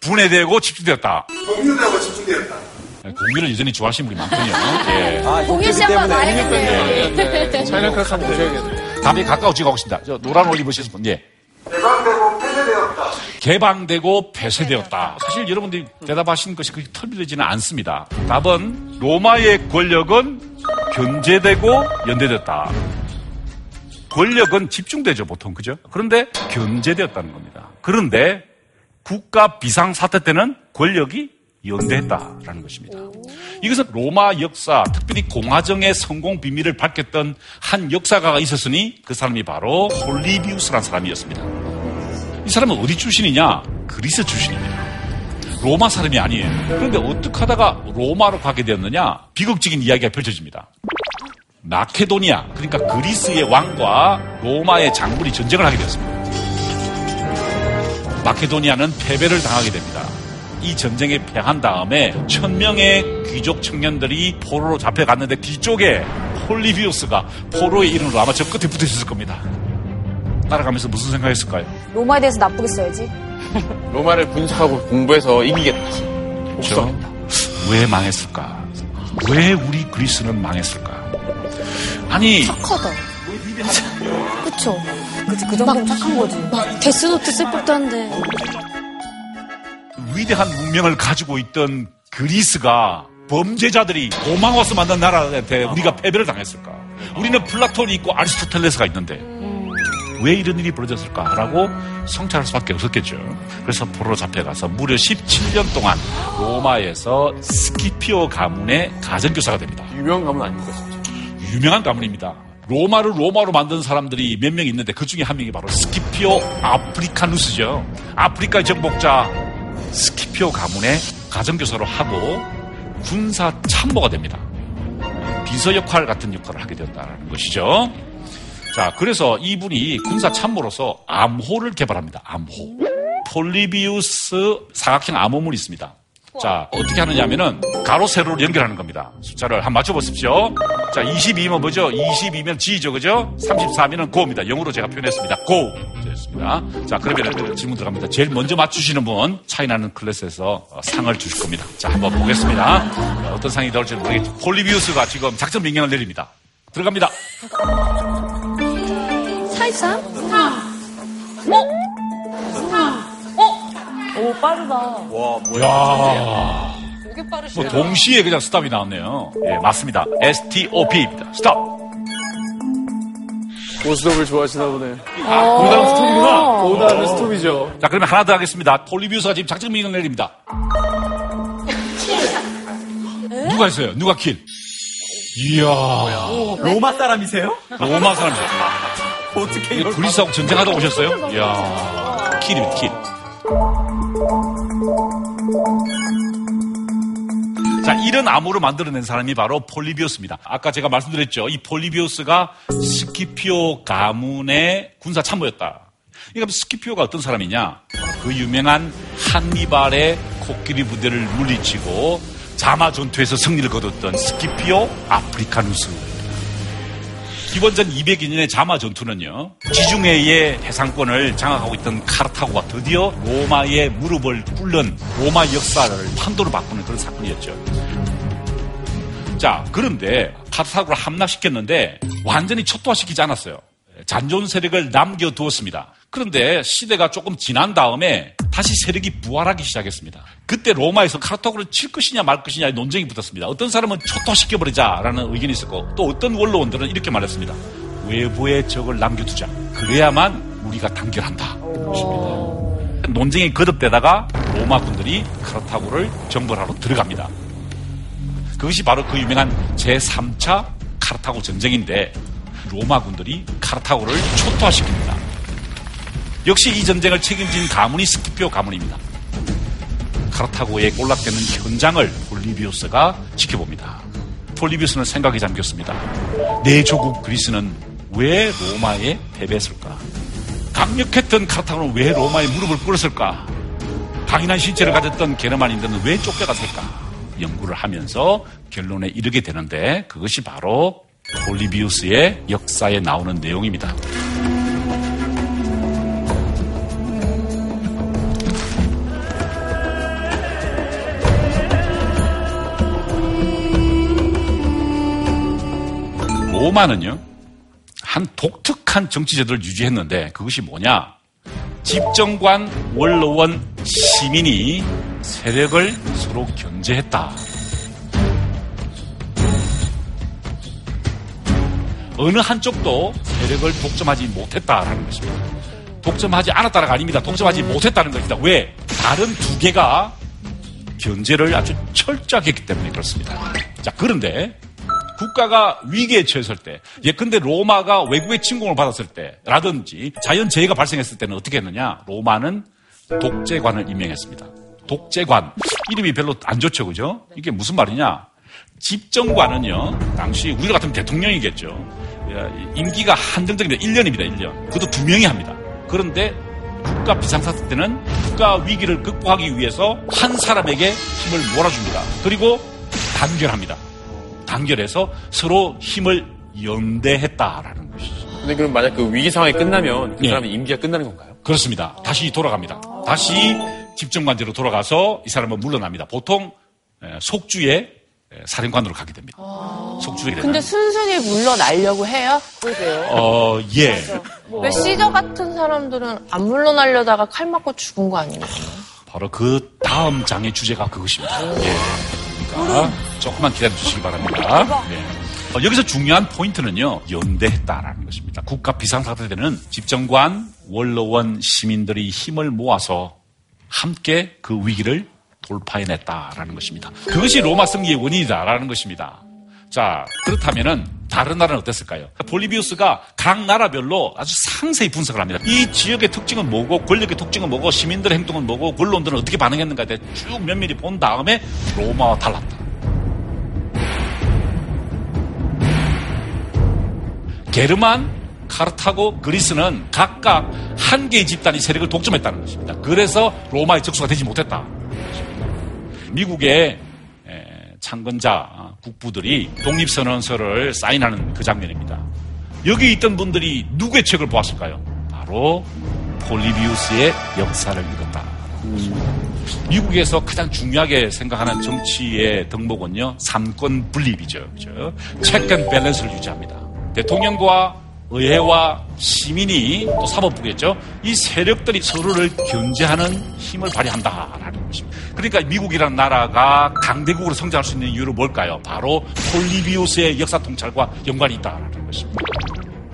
분해되고 집중되었다. 공유되고 집중되었다. 네, 공유를 여전히 좋아하시는 분이 많군요. 예. 아, 공유 씨 한번 와야겠네요. 네, 차이나 클래스 한번 보셔야겠네요. 답이 가까워지고 가고 있습니다. 저 노란 옷 입으신 분, 예. 개방되고 폐쇄되었다. 개방되고 폐쇄되었다. 사실 여러분들이 대답하신 것이 그렇게 털리지는 않습니다. 답은 로마의 권력은 견제되고 연대됐다. 권력은 집중되죠, 보통. 그죠? 그런데 견제되었다는 겁니다. 그런데 국가 비상사태 때는 권력이 연대했다라는 것입니다. 이것은 로마 역사, 특별히 공화정의 성공 비밀을 밝혔던 한 역사가가 있었으니 그 사람이 바로 폴리비우스라는 사람이었습니다. 이 사람은 어디 출신이냐? 그리스 출신입니다. 로마 사람이 아니에요. 그런데 어떻게 하다가 로마로 가게 되었느냐? 비극적인 이야기가 펼쳐집니다. 마케도니아, 그러니까 그리스의 왕과 로마의 장군이 전쟁을 하게 되었습니다. 마케도니아는 패배를 당하게 됩니다. 이 전쟁에 패한 다음에 천명의 귀족 청년들이 포로로 잡혀갔는데 뒤쪽에 폴리비우스가 포로의 이름으로 아마 저 끝에 붙어 있었을 겁니다. 따라가면서 무슨 생각했을까요? 로마에 대해서 나쁘게 써야지. 로마를 분석하고 공부해서 이기겠다. 그렇죠? 왜 망했을까? 왜 우리 그리스는 망했을까? 아니 착하다. 그쵸. 그치, 그 정도면 착한 거지. 막 데스노트 쓸 법도 한데. 위대한 문명을 가지고 있던 그리스가 범죄자들이 도망 와서 만든 나라한테 우리가 패배를 당했을까? 우리는 플라톤이 있고 아리스토텔레스가 있는데 왜 이런 일이 벌어졌을까라고 성찰할 수밖에 없었겠죠. 그래서 포로로 잡혀가서 무려 17년 동안 로마에서 스키피오 가문의 가정교사가 됩니다. 유명한 가문 아닙니까? 유명한 가문입니다. 로마를 로마로 만든 사람들이 몇 명 있는데 그 중에 한 명이 바로 스키피오 아프리카누스죠. 아프리카의 정복자 스키피오 가문의 가정교사로 하고 군사 참모가 됩니다. 비서 역할 같은 역할을 하게 되었다는 것이죠. 자, 그래서 이분이 군사 참모로서 암호를 개발합니다. 암호. 폴리비우스 사각형 암호문이 있습니다. 자, 어떻게 하느냐면은 가로 세로를 연결하는 겁니다. 숫자를 한번 맞춰보십시오. 자, 22면 뭐죠? 22면 G죠, 그죠? 34면은 go입니다. 영어로 제가 표현했습니다. Go! 됐습니다. 자, 그러면 질문 들어갑니다. 제일 먼저 맞추시는 분, 차이나는 클래스에서 어, 상을 주실 겁니다. 자, 한번 보겠습니다. 자, 어떤 상이 나올지 모르겠지만, 폴리비우스가 지금 작전 명령을 내립니다. 들어갑니다. 43? 오, 빠르다. 와, 이야. 되게 빠르시네. 뭐 동시에 그냥 stop이 나왔네요. 예, 맞습니다. STOP입니다. Stop. 고스톱을 좋아하시나 보네. 아, 고 다음은 스톱이구나. 고 다음은 스톱이죠. 자, 그러면 하나 더 하겠습니다. 폴리비우스가 지금 작전 명령을 내립니다. 누가 했어요? 누가 kill? 이야. 로마 사람이세요? 로마 사람이죠. 어떻게 이걸 그리스하고 전쟁하다 오셨어요? 이야. Kill입니다, kill. 자, 이런 암호를 만들어낸 사람이 바로 폴리비우스입니다. 아까 제가 말씀드렸죠. 이 폴리비우스가 스키피오 가문의 군사 참모였다. 그러니까 스키피오가 어떤 사람이냐? 그 유명한 한니발의 코끼리 부대를 물리치고 자마 전투에서 승리를 거뒀던 스키피오 아프리카누스. 기원전 202년의 자마 전투는요, 지중해의 해상권을 장악하고 있던 카르타고가 드디어 로마의 무릎을 꿇는 로마 역사를 판도로 바꾸는 그런 사건이었죠. 자, 그런데 카르타고를 함락시켰는데 완전히 초토화시키지 않았어요. 잔존 세력을 남겨두었습니다. 그런데 시대가 조금 지난 다음에 다시 세력이 부활하기 시작했습니다. 그때 로마에서 카르타고를 칠 것이냐 말 것이냐의 논쟁이 붙었습니다. 어떤 사람은 초토화시켜버리자라는 의견이 있었고 또 어떤 원로원들은 이렇게 말했습니다. 외부의 적을 남겨두자. 그래야만 우리가 단결한다. 것입니다. 논쟁이 거듭되다가 로마 군들이 카르타고를 정벌하러 들어갑니다. 그것이 바로 그 유명한 제3차 카르타고 전쟁인데 로마 군들이 카르타고를 초토화시킵니다. 역시 이 전쟁을 책임진 가문이 스키피오 가문입니다. 카르타고에 몰락되는 현장을 폴리비우스가 지켜봅니다. 폴리비우스는 생각에 잠겼습니다. 내 조국 그리스는 왜 로마에 패배했을까? 강력했던 카르타고는 왜 로마에 무릎을 꿇었을까? 강인한 신체를 가졌던 게르만인들은 왜 쫓겨갔을까? 연구를 하면서 결론에 이르게 되는데 그것이 바로 폴리비우스의 역사에 나오는 내용입니다. 로마는요, 한 독특한 정치 제도를 유지했는데 그것이 뭐냐? 집정관, 원로원, 시민이 세력을 서로 견제했다. 어느 한쪽도 세력을 독점하지 못했다라는 것입니다. 독점하지 않았다가 아닙니다. 독점하지 못했다는 것입니다. 왜? 다른 두 개가 견제를 아주 철저하게 했기 때문에 그렇습니다. 자, 그런데 국가가 위기에 처했을 때, 예컨대 로마가 외국의 침공을 받았을 때라든지 자연 재해가 발생했을 때는 어떻게 했느냐? 로마는 독재관을 임명했습니다. 독재관. 이름이 별로 안 좋죠, 그죠? 이게 무슨 말이냐? 집정관은요, 당시 우리가 같은 대통령이겠죠. 임기가 한정적입니다. 1년입니다, 1년. 그것도 두 명이 합니다. 그런데 국가 비상사태 때는 국가 위기를 극복하기 위해서 한 사람에게 힘을 몰아줍니다. 그리고 단결합니다. 단결해서 서로 힘을 연대했다라는 것이죠. 근데 그럼 만약 그 위기 상황이 끝나면 그 예. 사람의 임기가 끝나는 건가요? 그렇습니다. 다시 돌아갑니다. 다시 집정관제로 돌아가서 이 사람은 물러납니다. 보통 에, 속주의 에, 사령관으로 가게 됩니다. 속주에 근데 순순히 물러나려고 해요? 그러게요. 어, 예. 왜 시저 같은 사람들은 안 물러나려다가 칼 맞고 죽은 거 아니에요? 바로 그 다음 장의 주제가 그것입니다. 예. 그러니까 조금만 기다려 주시기 바랍니다. 예. 어, 여기서 중요한 포인트는요, 연대했다라는 것입니다. 국가 비상사태 때는 집정관, 원로원, 시민들이 힘을 모아서 함께 그 위기를 돌파해냈다라는 것입니다. 그것이 로마 승리의 원인이다라는 것입니다. 자, 그렇다면은 다른 나라는 어땠을까요? 볼리비우스가 각 나라별로 아주 상세히 분석을 합니다. 이 지역의 특징은 뭐고, 권력의 특징은 뭐고, 시민들의 행동은 뭐고, 권론들은 어떻게 반응했는가에 대해 쭉 면밀히 본 다음에 로마와 달랐다. 게르만, 카르타고, 그리스는 각각 한 개의 집단이 세력을 독점했다는 것입니다. 그래서 로마의 적수가 되지 못했다. 미국의 에, 창건자 어, 국부들이 독립선언서를 사인하는 그 장면입니다. 여기 있던 분들이 누구의 책을 보았을까요? 바로 폴리비우스의 역사를 읽었다. 미국에서 가장 중요하게 생각하는 정치의 덕목은요, 삼권 분립이죠. 그죠? Check and balance를 유지합니다. 대통령과 의회와 시민이 또 사법부겠죠. 이 세력들이 서로를 견제하는 힘을 것입니다. 그러니까 미국이라는 나라가 강대국으로 성장할 수 있는 이유는 뭘까요? 바로 폴리비우스의 역사 통찰과 연관이 있다라는 것입니다.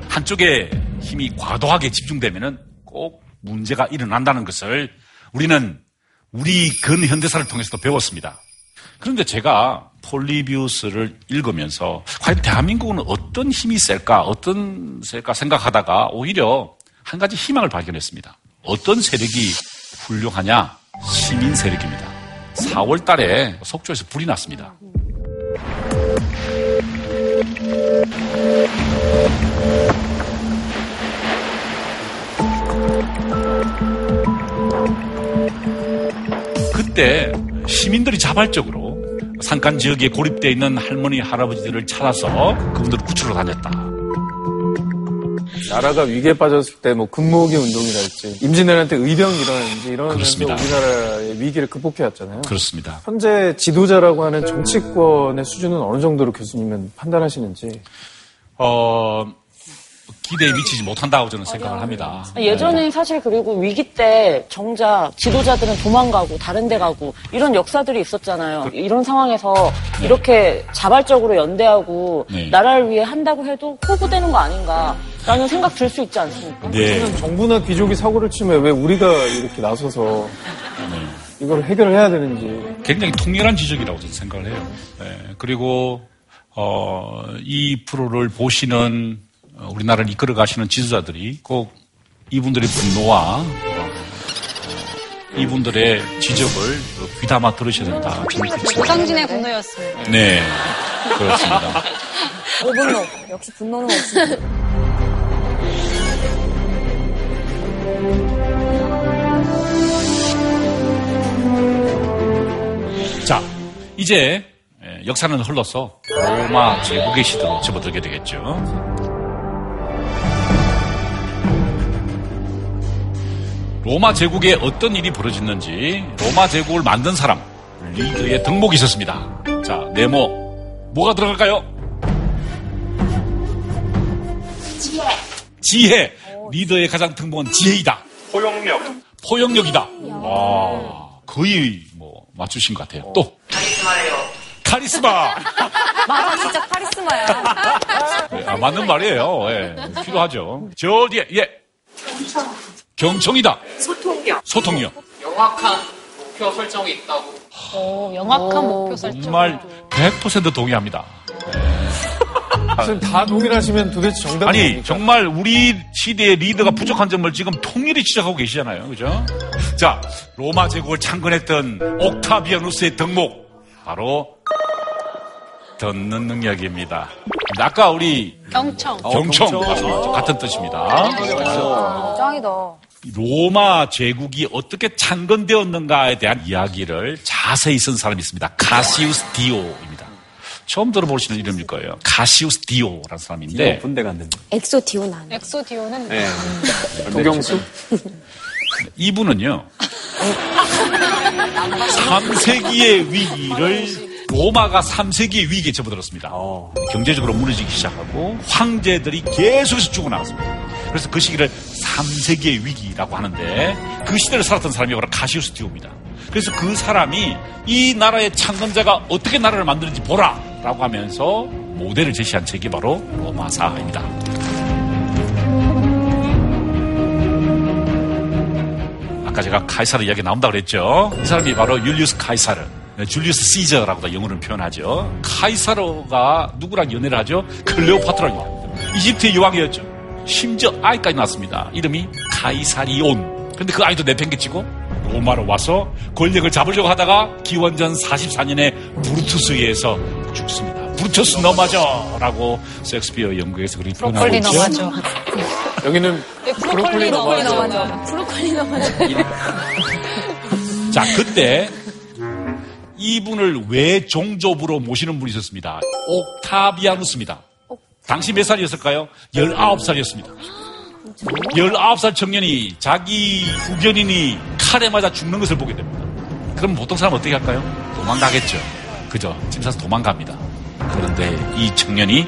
한쪽에 힘이 과도하게 집중되면은 꼭 문제가 일어난다는 것을 우리는 우리 근현대사를 통해서도 배웠습니다. 그런데 제가 폴리비우스를 읽으면서 과연 대한민국은 어떤 힘이 셀까, 어떤 셀까 생각하다가 오히려 한 가지 희망을 발견했습니다. 어떤 세력이 훌륭하냐? 시민 세력입니다. 4월 달에 속초에서 불이 났습니다. 그때 시민들이 자발적으로 산간 지역에 고립되어 있는 할머니, 할아버지들을 찾아서 그분들을 구출로 다녔다. 나라가 위기에 빠졌을 때뭐 근무기 운동이랄지 임진왜란 때 의병이 일어나는지 이런 그렇습니다. 우리나라의 위기를 극복해 왔잖아요. 그렇습니다. 현재 지도자라고 하는 정치권의 수준은 어느 정도로 교수님은 판단하시는지. 어, 기대에 미치지 못한다고 저는 생각을 합니다. 예전에 사실 그리고 위기 때 정작 지도자들은 도망가고 다른 데 가고 이런 역사들이 있었잖아요. 이런 상황에서 이렇게 자발적으로 연대하고 네. 나라를 위해 한다고 해도 호구되는 거 아닌가라는 생각 들 수 있지 않습니까? 네. 저는 정부나 귀족이 사고를 치면 왜 우리가 이렇게 나서서 이걸 해결을 해야 되는지. 굉장히 통렬한 지적이라고 저는 생각을 해요. 네, 그리고 어, 이 프로를 보시는 어, 우리나라를 이끌어 가시는 지도자들이 꼭 이분들의 분노와 어, 이분들의 지적을 어, 귀담아 들으셔야 된다. 저는 그렇게 생각합니다. 오상진의 분노였습니다. 네, 그렇습니다. 오분노. 역시 분노는 없이. 자, 이제 예, 역사는 흘러서 로마 제국의 시대로 접어들게 되겠죠. 로마 제국에 어떤 일이 벌어졌는지 로마 제국을 만든 사람 리더의 덕목이 있었습니다. 자, 네모 뭐가 들어갈까요? 지혜. 지혜. 리더의 가장 덕목은 지혜이다. 포용력. 포용력이다. 와, 거의 뭐 맞추신 것 같아요. 또 카리스마예요. 카리스마. 말은 진짜 카리스마야. 네, 아, 맞는 말이에요. 예, 필요하죠. 저 뒤에 예. 경청이다. 소통력. 소통력. 명확한 목표 설정이 있다고. 오, 명확한 목표 설정. 정말 100% 동의합니다. 지금 다 동일하시면 도대체 정답이 아니 뭡니까? 정말 우리 시대의 리더가 부족한 점을 지금 통일이 지적하고 계시잖아요. 그죠? 자, 로마 제국을 창건했던 옥타비아누스의 덕목 바로 듣는 능력입니다. 아까 우리 경청. 경청, 맞습니다. 같은 뜻입니다. 짱이다. 로마 제국이 어떻게 창건되었는가에 대한 이야기를 자세히 쓴 사람이 있습니다. 카시우스 디오입니다. 처음 들어보시는 이름일 거예요. 카시우스 디오라는 사람인데 분대가 안 된다. 엑소 디오 나. 엑소디오는 네. 도경수? 이분은요. 3세기의 위기를 로마가 3세기의 위기에 접어들었습니다. 경제적으로 무너지기 시작하고 황제들이 계속해서 죽어나갔습니다. 그래서 그 시기를 3세기의 위기라고 하는데 그 시대를 살았던 사람이 바로 카시우스 디오입니다. 그래서 그 사람이 이 나라의 창건자가 어떻게 나라를 만드는지 보라! 라고 하면서 모델을 제시한 책이 바로 로마사입니다. 아까 제가 카이사르 이야기 나온다 그랬죠. 이 사람이 바로 율리우스 카이사르. 네, 줄리우스 시저라고도 영어로 표현하죠. 카이사르가 누구랑 연애를 하죠? 클레오파트라랑 연애합니다. 이집트의 여왕이었죠. 심지어 아이까지 낳았습니다. 이름이 카이사리온. 근데 그 아이도 내팽개치고 로마로 와서 권력을 잡으려고 하다가 기원전 44년에 브루투스에 의해서 죽습니다. 브루투스 너마저 라고 섹스피어 연극에서 그렇게 표현하고 브로콜리 있죠. 너마저. 여기는 브로콜리 넘어죠. 브로콜리 넘어져. 자, 그때 이분을 외종족으로 모시는 분이 있었습니다. 옥타비아누스입니다. 당시 몇 살이었을까요? 19살이었습니다. 19살 청년이 자기 후견인이 칼에 맞아 죽는 것을 보게 됩니다. 그럼 보통 사람 어떻게 할까요? 도망가겠죠. 짐 싸서 도망갑니다. 그런데 이 청년이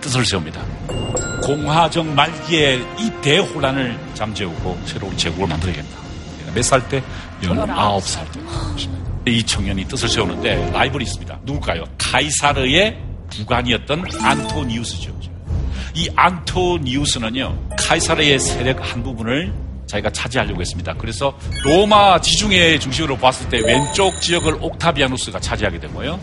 뜻을 세웁니다. 공화정 말기에 이 대혼란을 잠재우고 새로운 제국을 만들어야겠다. 몇 살 때? 19살 때. 이 청년이 뜻을 세우는데 라이벌이 있습니다. 누굴까요? 카이사르의 부관이었던 안토니우스죠. 이 안토니우스는요, 카이사르의 세력 한 부분을 자기가 차지하려고 했습니다. 그래서 로마 지중해 중심으로 봤을 때 왼쪽 지역을 옥타비아누스가 차지하게 되고요.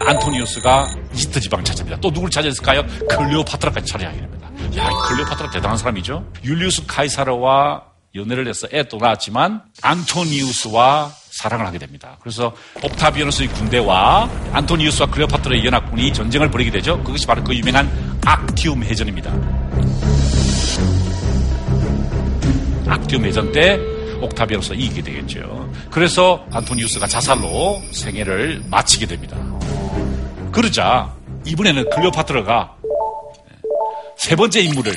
안토니우스가 이집트 지방을 차지합니다. 또 누굴 차지했을까요? 클레오파트라까지 차지하게 됩니다. 야, 이 클레오파트라 대단한 사람이죠. 율리우스 카이사르와 연애를 해서 애도 낳았지만 안토니우스와 사랑을 하게 됩니다. 그래서 옥타비아누스의 군대와 안토니우스와 클레오파트라의 연합군이 전쟁을 벌이게 되죠. 그것이 바로 그 유명한 악티움 해전입니다. 악티움 해전 때 옥타비아누스가 이기게 되겠죠. 그래서 안토니우스가 자살로 생애를 마치게 됩니다. 그러자 이번에는 클레오파트라가 세 번째 인물을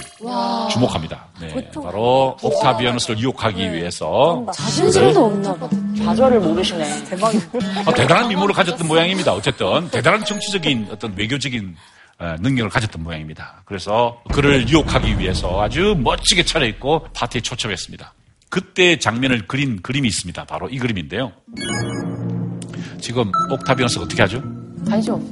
주목합니다. 네, 바로 옥타비아누스를 유혹하기 위해서 자존심도 없나 봐. 좌절을 모르시네. 대박이다. 어, 대단한 미모를 가졌던 모양입니다. 어쨌든 대단한 정치적인 어떤 외교적인 어, 능력을 가졌던 모양입니다. 그래서 그를 유혹하기 위해서 아주 멋지게 차려입고 파티에 초청했습니다. 그때 장면을 그린 그림이 있습니다. 바로 이 그림인데요. 지금 옥타비아누스가 어떻게 하죠? 관심 없어.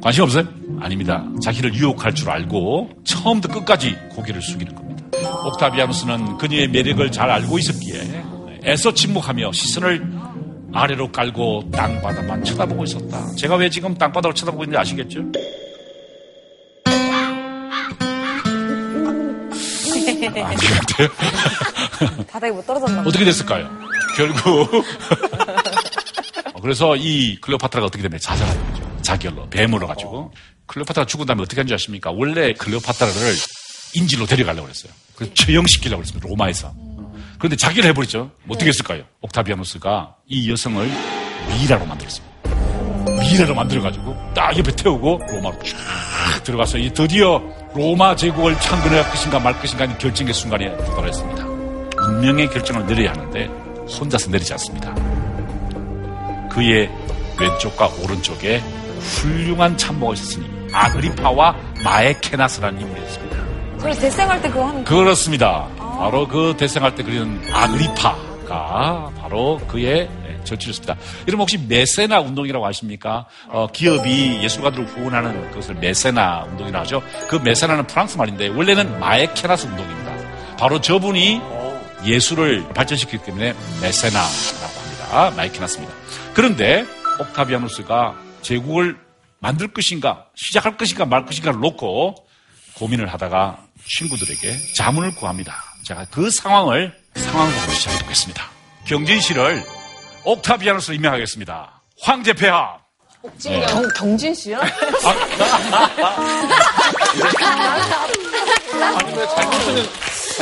관심 없어요? 아닙니다. 자기를 유혹할 줄 알고 처음부터 끝까지 고개를 숙이는 겁니다. 옥타비아누스는 그녀의 매력을 잘 알고 있었기에 애써 침묵하며 시선을 아래로 깔고 땅바닥만 쳐다보고 있었다. 제가 왜 지금 땅바닥을 쳐다보고 있는지 아시겠죠? 아니겠대요. 바닥에 못 떨어졌나 봐. 어떻게 됐을까요? 결국 어, 그래서 이 클레오파트라가 어떻게 되면 자살하게 되죠. 자결로 뱀으로 가지고 클레오파트라가 죽은 다음에 어떻게 한 줄 아십니까? 원래 클레오파트라를 인질로 데려가려고 그랬어요. 그래서 처형시키려고 그랬습니다. 로마에서. 그런데 자기를 해버리죠. 뭐 어떻게 했을까요? 옥타비아누스가 이 여성을 미라로 만들었습니다. 미래로 만들어가지고 딱 옆에 태우고 로마로 쫙 들어가서 이 드디어 로마 제국을 창건할 것인가 말 것인가 하는 결정의 순간에 도달했습니다. 운명의 결정을 내려야 하는데 혼자서 내리지 않습니다. 그의 왼쪽과 오른쪽에 훌륭한 참모가 있었으니 아그리파와 마에케나스라는 인물이었습니다. 저 대생할 때 그거 하는 거. 그렇습니다. 바로 그 대생할 때 그리는 아그리파가 바로 그의 절치였습니다. 여러분 혹시 메세나 운동이라고 아십니까? 어, 기업이 예술가들을 후원하는 그것을 메세나 운동이라고 하죠. 그 메세나는 프랑스 말인데 원래는 마에케나스 운동입니다. 바로 저분이 예술을 발전시켰기 때문에 메세나라고 합니다. 마에케나스입니다. 그런데 옥타비아누스가 제국을 만들 것인가 시작할 것인가 말 것인가를 놓고 고민을 하다가 친구들에게 자문을 구합니다. 제가 그 상황을 상황으로 시작해 보겠습니다. 경진씨를 옥타비아누스로 임명하겠습니다. 황제 폐하. 네. 경, 경진 씨요?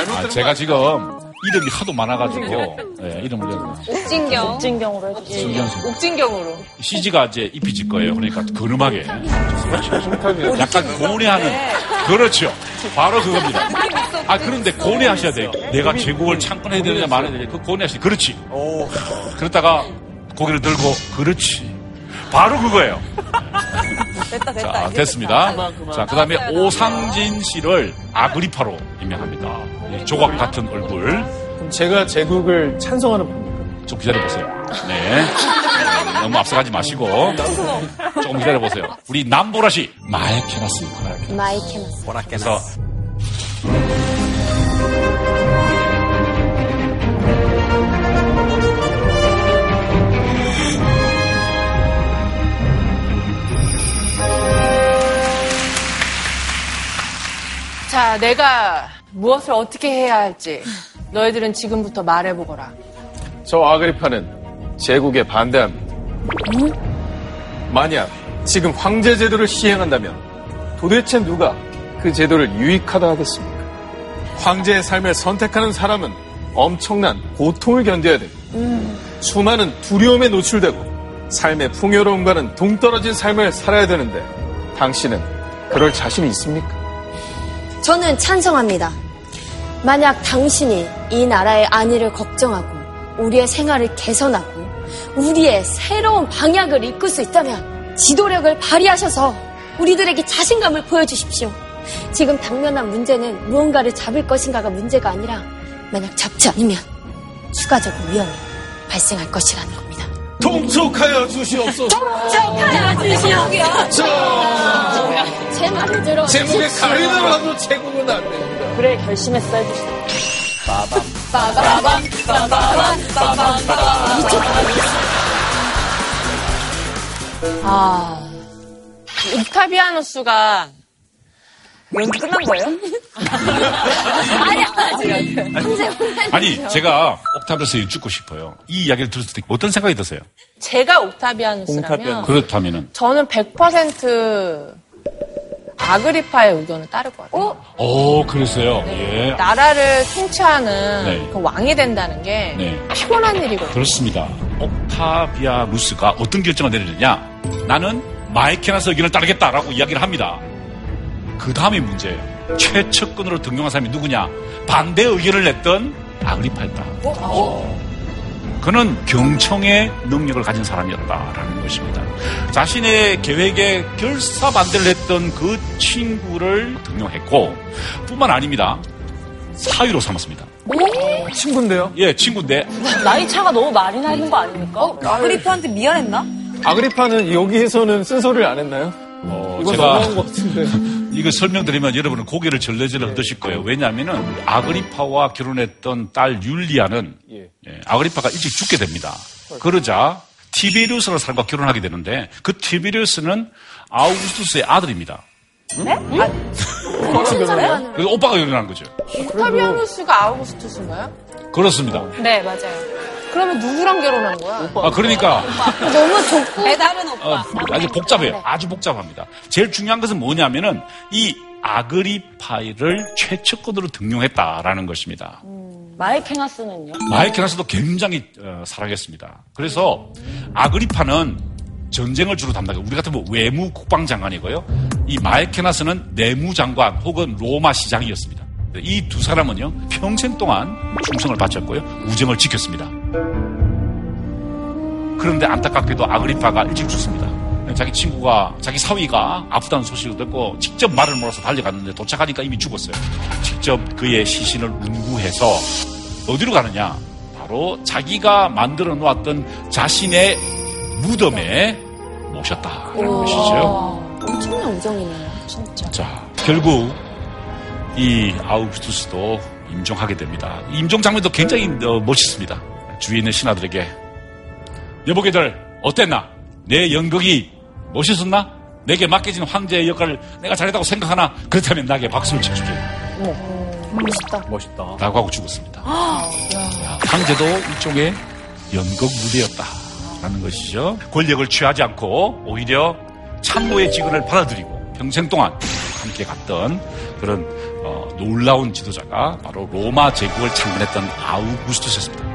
아, 제가 지금 이름이 하도 많아가지고 네, 이름을 옥진경. 옥진경으로 해주세요. 옥진경으로. CG가 이제 입히질 거예요. 그러니까 근음하게. 약간 고뇌하는. 그렇죠. 바로 그겁니다. 아, 그런데 고뇌하셔야 돼요. 내가 제국을 창건해야 되느냐 말아야 되느냐. 그 고뇌하시 그렇지. 그러다가 고개를 들고, 그렇지. 바로 그거예요. 됐다, 됐다. 자, 됐습니다. 됐다. 자, 그 다음에 오상진 씨를 아그리파로 임명합니다. 이 조각 같은 얼굴. 그럼 제가 제국을 찬성하는 겁니까? 좀 기다려보세요. 네. 너무 앞서가지 마시고. 조금 기다려보세요. 우리 남보라 씨. 마에케나스 역할. 마에케나스. 그래서 자, 내가 무엇을 어떻게 해야 할지 너희들은 지금부터 말해보거라. 저 아그리파는 제국에 반대합니다. 만약 지금 황제 제도를 시행한다면 도대체 누가 그 제도를 유익하다 하겠습니까? 황제의 삶을 선택하는 사람은 엄청난 고통을 견뎌야 되고 수많은 두려움에 노출되고 삶의 풍요로움과는 동떨어진 삶을 살아야 되는데 당신은 그럴 자신이 있습니까? 저는 찬성합니다. 만약 당신이 이 나라의 안위를 걱정하고 우리의 생활을 개선하고 우리의 새로운 방향을 이끌 수 있다면 지도력을 발휘하셔서 우리들에게 자신감을 보여주십시오. 지금 당면한 문제는 무언가를 잡을 것인가가 문제가 아니라 만약 잡지 않으면 추가적인 위험이 발생할 것이라는 겁니다. 통촉하여 주시옵소서. 통촉하여 주시옵소서. 저제 말을 들어. 제목에 가리더라도 제국은 안 됩니다. 그래 결심했어 해주세요. 빠밤 빠밤 빠밤 빠밤 아, 옥타비아누스가 연기 끝난 거예요? 아니야 아직 아니 제가 옥타비아누스 여쭙고 싶어요. 이 이야기를 들었을 때 어떤 생각이 드세요? 제가 옥타비아누스라면 그렇다면은 저는 100% 아그리파의 의견을 따를 것 같아요. 오 그랬어요. 예. 나라를 통치하는 네. 그 왕이 된다는 게 네. 피곤한 일이거든요. 그렇습니다. 옥타비아누스가 어떤 결정을 내리느냐? 나는 마에케나스 의견을 따르겠다라고 이야기를 합니다. 그 다음이 문제예요. 최측근으로 등용한 사람이 누구냐? 반대 의견을 냈던 아그리파였다. 그는 경청의 능력을 가진 사람이었다라는 것입니다. 자신의 계획에 결사 반대를 했던 그 친구를 등용했고, 뿐만 아닙니다. 사위로 삼았습니다. 친구인데요? 예, 친구인데 나이 차가 너무 많이 나는 거 아닙니까? 아그리파한테 미안했나? 아그리파는 여기에서는 쓴소리를 안 했나요? 어, 이거 제가. 이거 설명드리면 여러분은 고개를 절레절레 흔드실 거예요. 왜냐하면은 아그리파와 결혼했던 딸 율리아는 예. 예, 아그리파가 일찍 죽게 됩니다. 그러자 티베리우스라는 사람과 결혼하게 되는데 그 티베리우스는 아우구스투스의 아들입니다. 네? 아, 진짜요? 그래서 오빠가 결혼한 거죠. 옥타비아누스가 아우구스투스인가요? 그렇습니다. 네, 맞아요. 그러면 누구랑 결혼한 거야? 아, 그러니까 너무 좋고 배다른 오빠. 어, 아주 복잡해요. 아주 복잡합니다. 제일 중요한 것은 뭐냐면은 이 아그리파를 최측근으로 등용했다라는 것입니다. 마이케나스는요? 마이케나스도 굉장히 어, 사랑했습니다. 그래서 아그리파는 전쟁을 주로 담당해요. 우리 같은 뭐 외무 국방장관이고요. 이 마에케나스는 내무장관 혹은 로마 시장이었습니다. 이 두 사람은요 평생 동안 충성을 바쳤고요 우정을 지켰습니다. 그런데 안타깝게도 아그리파가 일찍 죽습니다. 자기 친구가 자기 사위가 아프다는 소식을 듣고 직접 말을 몰아서 달려갔는데 도착하니까 이미 죽었어요. 직접 그의 시신을 운구해서 어디로 가느냐? 바로 자기가 만들어 놓았던 자신의 무덤에 모셨다는 것이죠. 엄청난 우정이네요. 진짜. 자, 결국 이 아우구스투스도 임종하게 됩니다. 이 임종 장면도 굉장히 어, 멋있습니다. 주위에 있는 신하들에게 여보게들 어땠나? 내 연극이 멋있었나? 내게 맡겨진 황제의 역할을 내가 잘했다고 생각하나? 그렇다면 나에게 박수를 쳐주게. 멋있다. 멋있다. 라고 하고 죽었습니다. 아, 황제도 일종의 연극 무대였다 라는 것이죠. 권력을 취하지 않고 오히려 참모의 직원을 받아들이고 평생 동안 함께 갔던 그런 어, 놀라운 지도자가 바로 로마 제국을 창건했던 아우구스투스였습니다.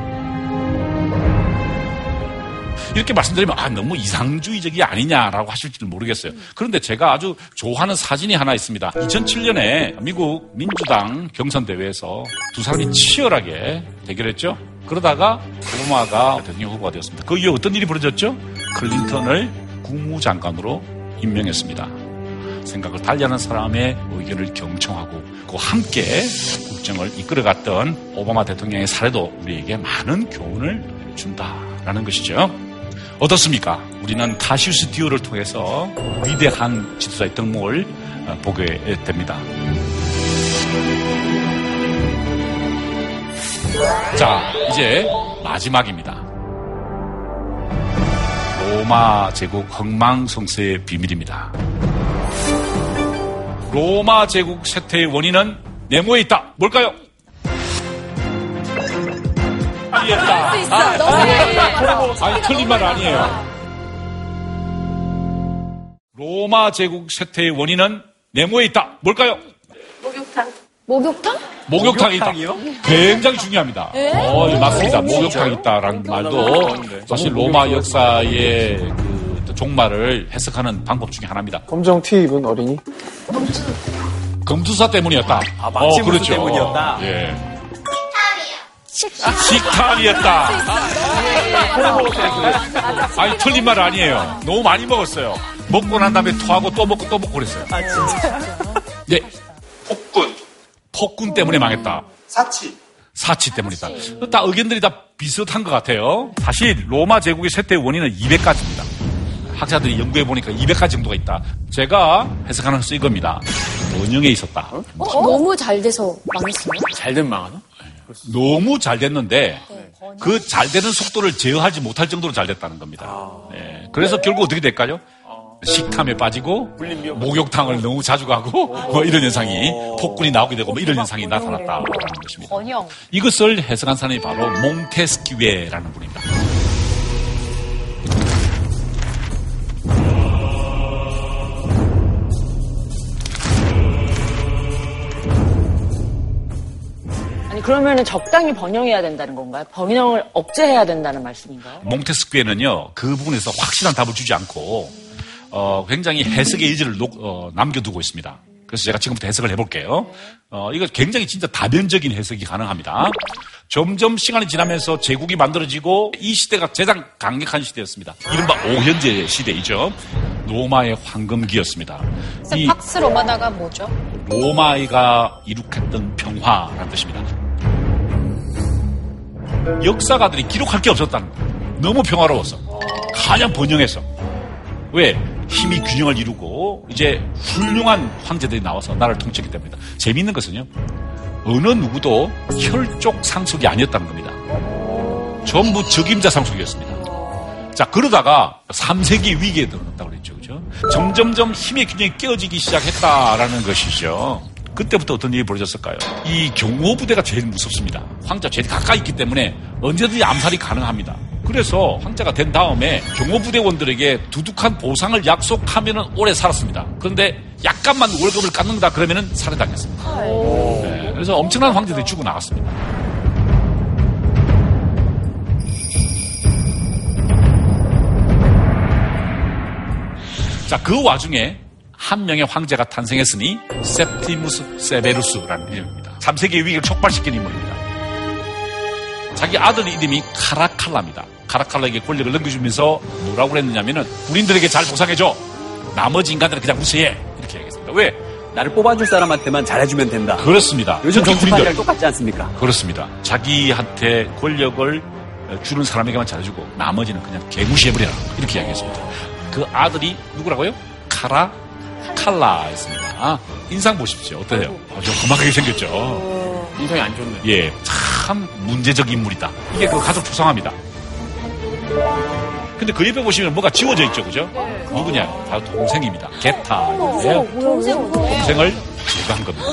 이렇게 말씀드리면 아 너무 이상주의적이 아니냐라고 하실지는 모르겠어요. 그런데 제가 아주 좋아하는 사진이 하나 있습니다. 2007년에 미국 민주당 경선 대회에서 두 사람이 치열하게 대결했죠. 그러다가 오바마가 대통령 후보가 되었습니다. 그 이후에 어떤 일이 벌어졌죠? 클린턴을 국무장관으로 임명했습니다. 생각을 달리하는 사람의 의견을 경청하고 그 함께 국정을 이끌어갔던 오바마 대통령의 사례도 우리에게 많은 교훈을 준다라는 것이죠. 어떻습니까? 우리는 카시우스 디오를 통해서 위대한 지도자의 덕목을 어, 보게 됩니다. 자, 이제 마지막입니다. 로마 제국 흥망성쇠의 비밀입니다. 로마 제국 쇠퇴의 원인은 네모에 있다. 뭘까요? 아니었다. 할수 있어. 너무 아니, 틀린 말 아니에요. 로마 제국 쇠퇴의 원인은 네모에 있다. 뭘까요? 목욕탕. 목욕탕? 목욕탕이 있다. 굉장히 중요합니다. 예? 어, 예, 맞습니다. 어, 목욕탕이 있다라는 말도 사실 로마 역사의 그 종말을 해석하는 방법 중에 하나입니다. 검정 티 입은 어린이? 검투사 때문이었다. 아, 막시무스 그렇죠. 때문이었다? 예. 식탐이었다. 아니, 틀린 말 아니에요. 너무 많이 먹었어요. 먹고 난 다음에 토하고 또 먹고 또 먹고 그랬어요. 아, 진짜? 네. 폭군. 폭군 때문에 망했다. 사치. 사치 때문이다. 다 의견들이 다 비슷한 것 같아요. 사실 로마 제국의 쇠퇴의 원인은 200가지입니다. 학자들이 연구해 보니까 200가지 정도가 있다. 제가 해석하는 것은 이겁니다. 원형에 있었다. 어? 너무 잘 돼서 망했어요? 잘 된 망하나? 너무 잘 됐는데 그 잘 되는 속도를 제어하지 못할 정도로 잘 됐다는 겁니다. 네. 그래서 결국 어떻게 될까요? 식탐에 빠지고 목욕탕을 너무 자주 가고 뭐 이런 현상이 폭군이 나오게 되고 뭐 이런 현상이 나타났다라는 것입니다. 이것을 해석한 사람이 바로 몽테스키웨라는 분입니다. 그러면은 적당히 번영해야 된다는 건가요? 번영을 억제해야 된다는 말씀인가요? 몽테스키웨는요 그 부분에서 확실한 답을 주지 않고 어, 굉장히 해석의 의지를 놓- 어, 남겨두고 있습니다. 그래서 제가 지금부터 해석을 해볼게요. 어, 이거 굉장히 진짜 다변적인 해석이 가능합니다. 점점 시간이 지나면서 제국이 만들어지고 이 시대가 가장 강력한 시대였습니다. 이른바 오현제 시대이죠. 로마의 황금기였습니다. 이 팍스 로마다가 뭐죠? 로마가 이룩했던 평화라는 뜻입니다. 역사가들이 기록할 게 없었다는 거예요. 너무 평화로웠어. 가장 번영해서. 왜? 힘이 균형을 이루고 이제 훌륭한 황제들이 나와서 나라를 통치했기 때문이다. 재미있는 것은요. 어느 누구도 혈족 상속이 아니었다는 겁니다. 전부 적임자 상속이었습니다. 자, 그러다가 3세기 위기에 들어갔다고 그랬죠. 그죠? 점점점 힘의 균형이 깨어지기 시작했다라는 것이죠. 그때부터 어떤 일이 벌어졌을까요? 이 경호부대가 제일 무섭습니다. 황자 제일 가까이 있기 때문에 언제든지 암살이 가능합니다. 그래서 황자가 된 다음에 경호부대원들에게 두둑한 보상을 약속하면 오래 살았습니다. 그런데 약간만 월급을 깎는다 그러면 살해당했습니다. 네, 그래서 엄청난 황제들이 죽어 나갔습니다. 자, 그 와중에 한 명의 황제가 탄생했으니 세프티무스 세베루스라는 이름입니다. 3세기 위기를 촉발시킨 인물입니다. 자기 아들 이름이 카라칼라입니다. 카라칼라에게 권력을 넘겨주면서 뭐라고 그랬느냐면은 군인들에게 잘 보상해줘. 나머지 인간들은 그냥 무시해. 이렇게 얘기했습니다. 왜? 나를 뽑아줄 사람한테만 잘해주면 된다. 그렇습니다. 요즘 정치판이랑. 똑같지 않습니까? 그렇습니다. 자기한테 권력을 주는 사람에게만 잘해주고 나머지는 그냥 개무시해버려라. 이렇게 이야기했습니다. 그 아들이 누구라고요? 카라 칼라였습니다. 인상 보십시오. 어떠세요? 아주 험하게 생겼죠. 인상이 안 좋네. 예, 참 문제적 인물이다. 이게 그 가족 초상합니다. 근데 그 옆에 보시면 뭐가 지워져 있죠, 그죠? 누구냐? 바로 동생입니다. 게타 인데요. 동생을 제거한 겁니다.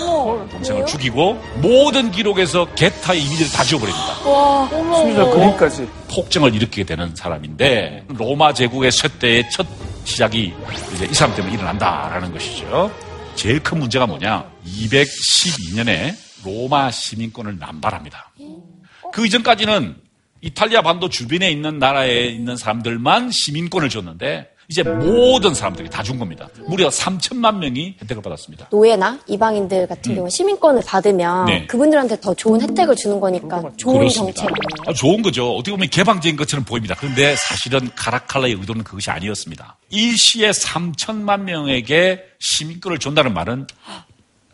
동생을 죽이고 모든 기록에서 게타의 이미지를 다 지워버립니다. 와, 심지어 그림까지. 폭정을 일으키게 되는 사람인데 로마 제국의 쇠퇴의 첫 시작이 이제 이 사람 때문에 일어난다라는 것이죠. 제일 큰 문제가 뭐냐? 212년에 로마 시민권을 남발합니다. 그 이전까지는 이탈리아 반도 주변에 있는 나라에 있는 사람들만 시민권을 줬는데 이제 모든 사람들이 다 준 겁니다. 무려 3천만 명이 혜택을 받았습니다. 노예나 이방인들 같은 경우 시민권을 받으면 네. 그분들한테 더 좋은 혜택을 주는 거니까 좋은 그렇습니다. 정책 아니에요? 아, 좋은 거죠. 어떻게 보면 개방적인 것처럼 보입니다. 그런데 사실은 카라칼라의 의도는 그것이 아니었습니다. 일시에 3천만 명에게 시민권을 준다는 말은